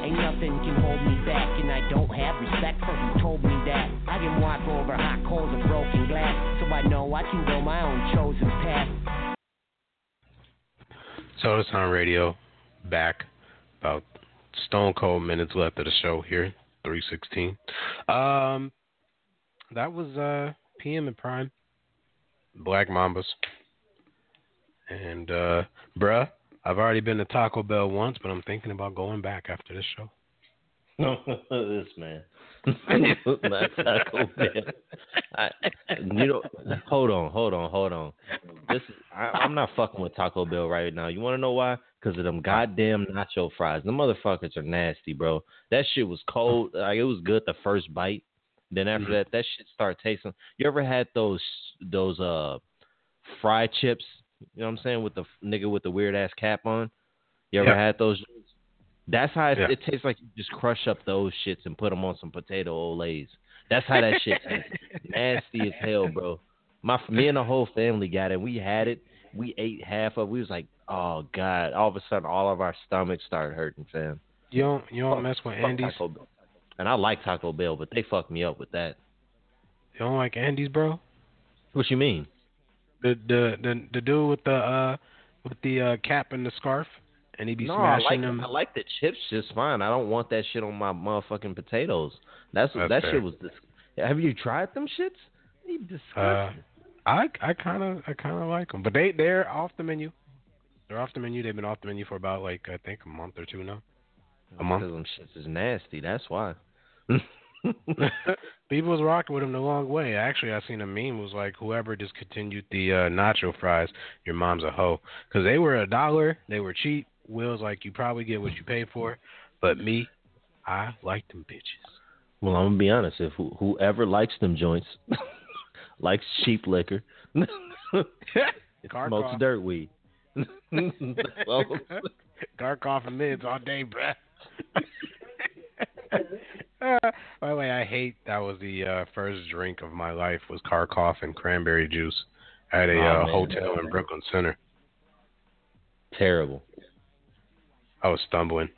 Ain't nothing can hold me back, and I don't have respect for who told me that. I can walk over hot coals of broken glass, so I know I can go my own chosen path. Sota Sound Radio back. About stone cold minutes left of the show here. Three sixteen. Um, that was uh PM and Prime. Black Mambas. And uh, bruh, I've already been to Taco Bell once, but I'm thinking about going back after this show. this man. Not Taco Bell. I, you know, hold on, hold on, hold on. This is, I, I'm not fucking with Taco Bell right now. You want to know why? Because of them goddamn nacho fries. The motherfuckers are nasty, bro. That shit was cold. Like it was good the first bite. Then after Mhm. that, that shit start tasting. You ever had those those uh fried chips? You know what I'm saying with the nigga with the weird ass cap on. You ever Yeah. had those? That's how it, Yeah. it tastes like. You just crush up those shits and put them on some potato olays. That's how that shit tastes. Nasty as hell, bro. My me and the whole family got it. We had it. We ate half of. it. We was like, oh god. All of a sudden, all of our stomachs started hurting, fam. You don't you don't Fuck- mess with Andy's? Taco Bell. And I like Taco Bell, but they fucked me up with that. You don't like Andy's, bro? What you mean? The the the, the dude with the uh with the uh, cap and the scarf, and he be no, I smashing like them. I like the chips just fine. I don't want that shit on my motherfucking potatoes. That's, That's that fair. shit was. Dis- Have you tried them shits? They Uh, disgusting. I I kind of I kind of like them, but they they're off the menu. They're off the menu. They've been off the menu for about like I think a month or two now. A month. Because them shits is nasty. That's why. People was rocking with them the long way. Actually, I seen a meme was like, whoever discontinued the uh, nacho fries, your mom's a hoe, because they were a dollar. They were cheap. Will's like, you probably get what you pay for, but me, I like them bitches. Well, I'm gonna be honest. If who, whoever likes them joints likes cheap liquor, smokes dirt weed. Cough and mids all day, bruh. By the way, I hate that was the uh, first drink of my life was Karkov and cranberry juice at a Oh, uh, hotel in Brooklyn Center. Terrible. I was stumbling.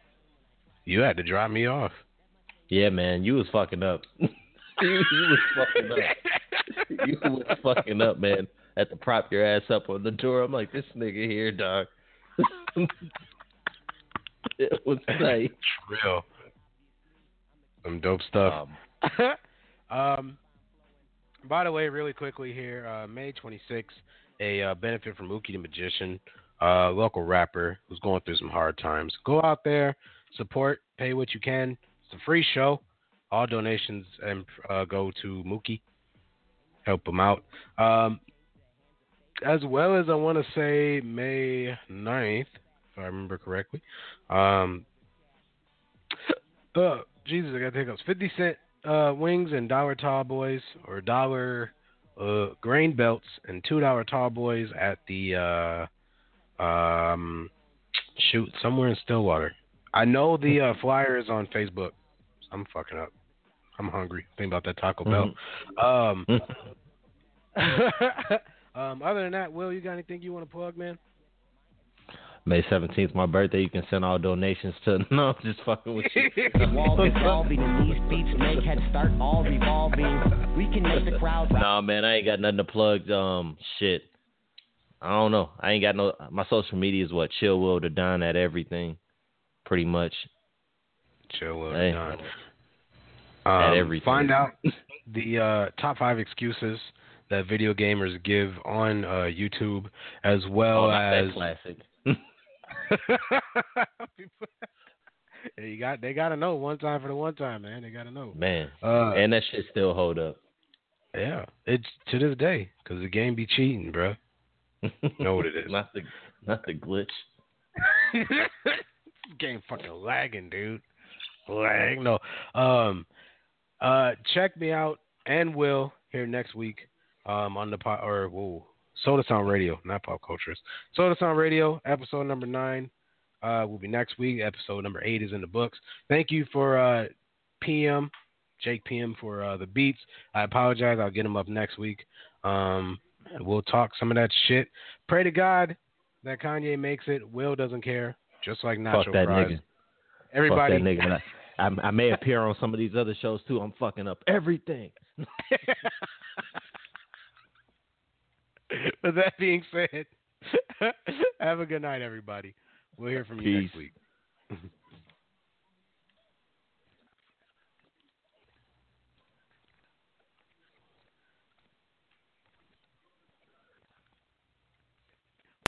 You had to drop me off. Yeah, man, you was fucking up. you was fucking up. You was fucking up, man. Had to prop your ass up on the door. I'm like, this nigga here, dog. it was nice. Real. Some dope stuff. Um, Um, by the way, really quickly here, uh, May 26th, a uh, benefit from Mookie the Magician, uh, local rapper who's going through some hard times. Go out there, support, pay what you can. It's a free show. All donations and uh, go to Mookie. Help him out. Um, as well as I want to say May 9th, if I remember correctly. Um, uh, Jesus, I got hiccups. 50 cent uh, wings and dollar tall boys or dollar uh, grain belts and two dollar tall boys at the uh, um, shoot somewhere in Stillwater. I know the uh, flyer is on Facebook. I'm fucking up. I'm hungry. Think about that Taco Bell. Um, um, other than that, Will, you got anything you want to plug, man? May 17th, my birthday. You can send all donations to. No, I'm just fucking with you. The wall dissolving and these beats make head start all revolving. We can make the crowd Nah, man, I ain't got nothing to plug. Um, shit. I don't know. I ain't got no. My social media is what chill will to done at everything, pretty much. Chill will Hey. done. At Um, everything. Find out the uh, top five excuses that video gamers give on uh, YouTube, as well oh, not as that classic. You got they got to know one time for the one time, man. They got to know. Man, Uh, and that shit still hold up. Yeah, it's to this day because the game be cheating, bro. know what it is. not the not the glitch. game fucking lagging, dude. Lag. No. Um. Uh. Check me out and Will here next week. Um. On the pot or whoa. Sota Sound Radio, not Pop Cultures. Sota Sound Radio, episode number nine. Uh, will be next week. Episode number eight is in the books. Thank you for uh, PM, Jake PM for uh, the beats. I apologize. I'll get them up next week. Um, we'll talk some of that shit. Pray to God that Kanye makes it. Will doesn't care, just like Nacho Fuck that nigga. Everybody, Fuck that nigga. I, I, I may appear on some of these other shows too. I'm fucking up everything. With that being said, have a good night, everybody. We'll hear from you next week.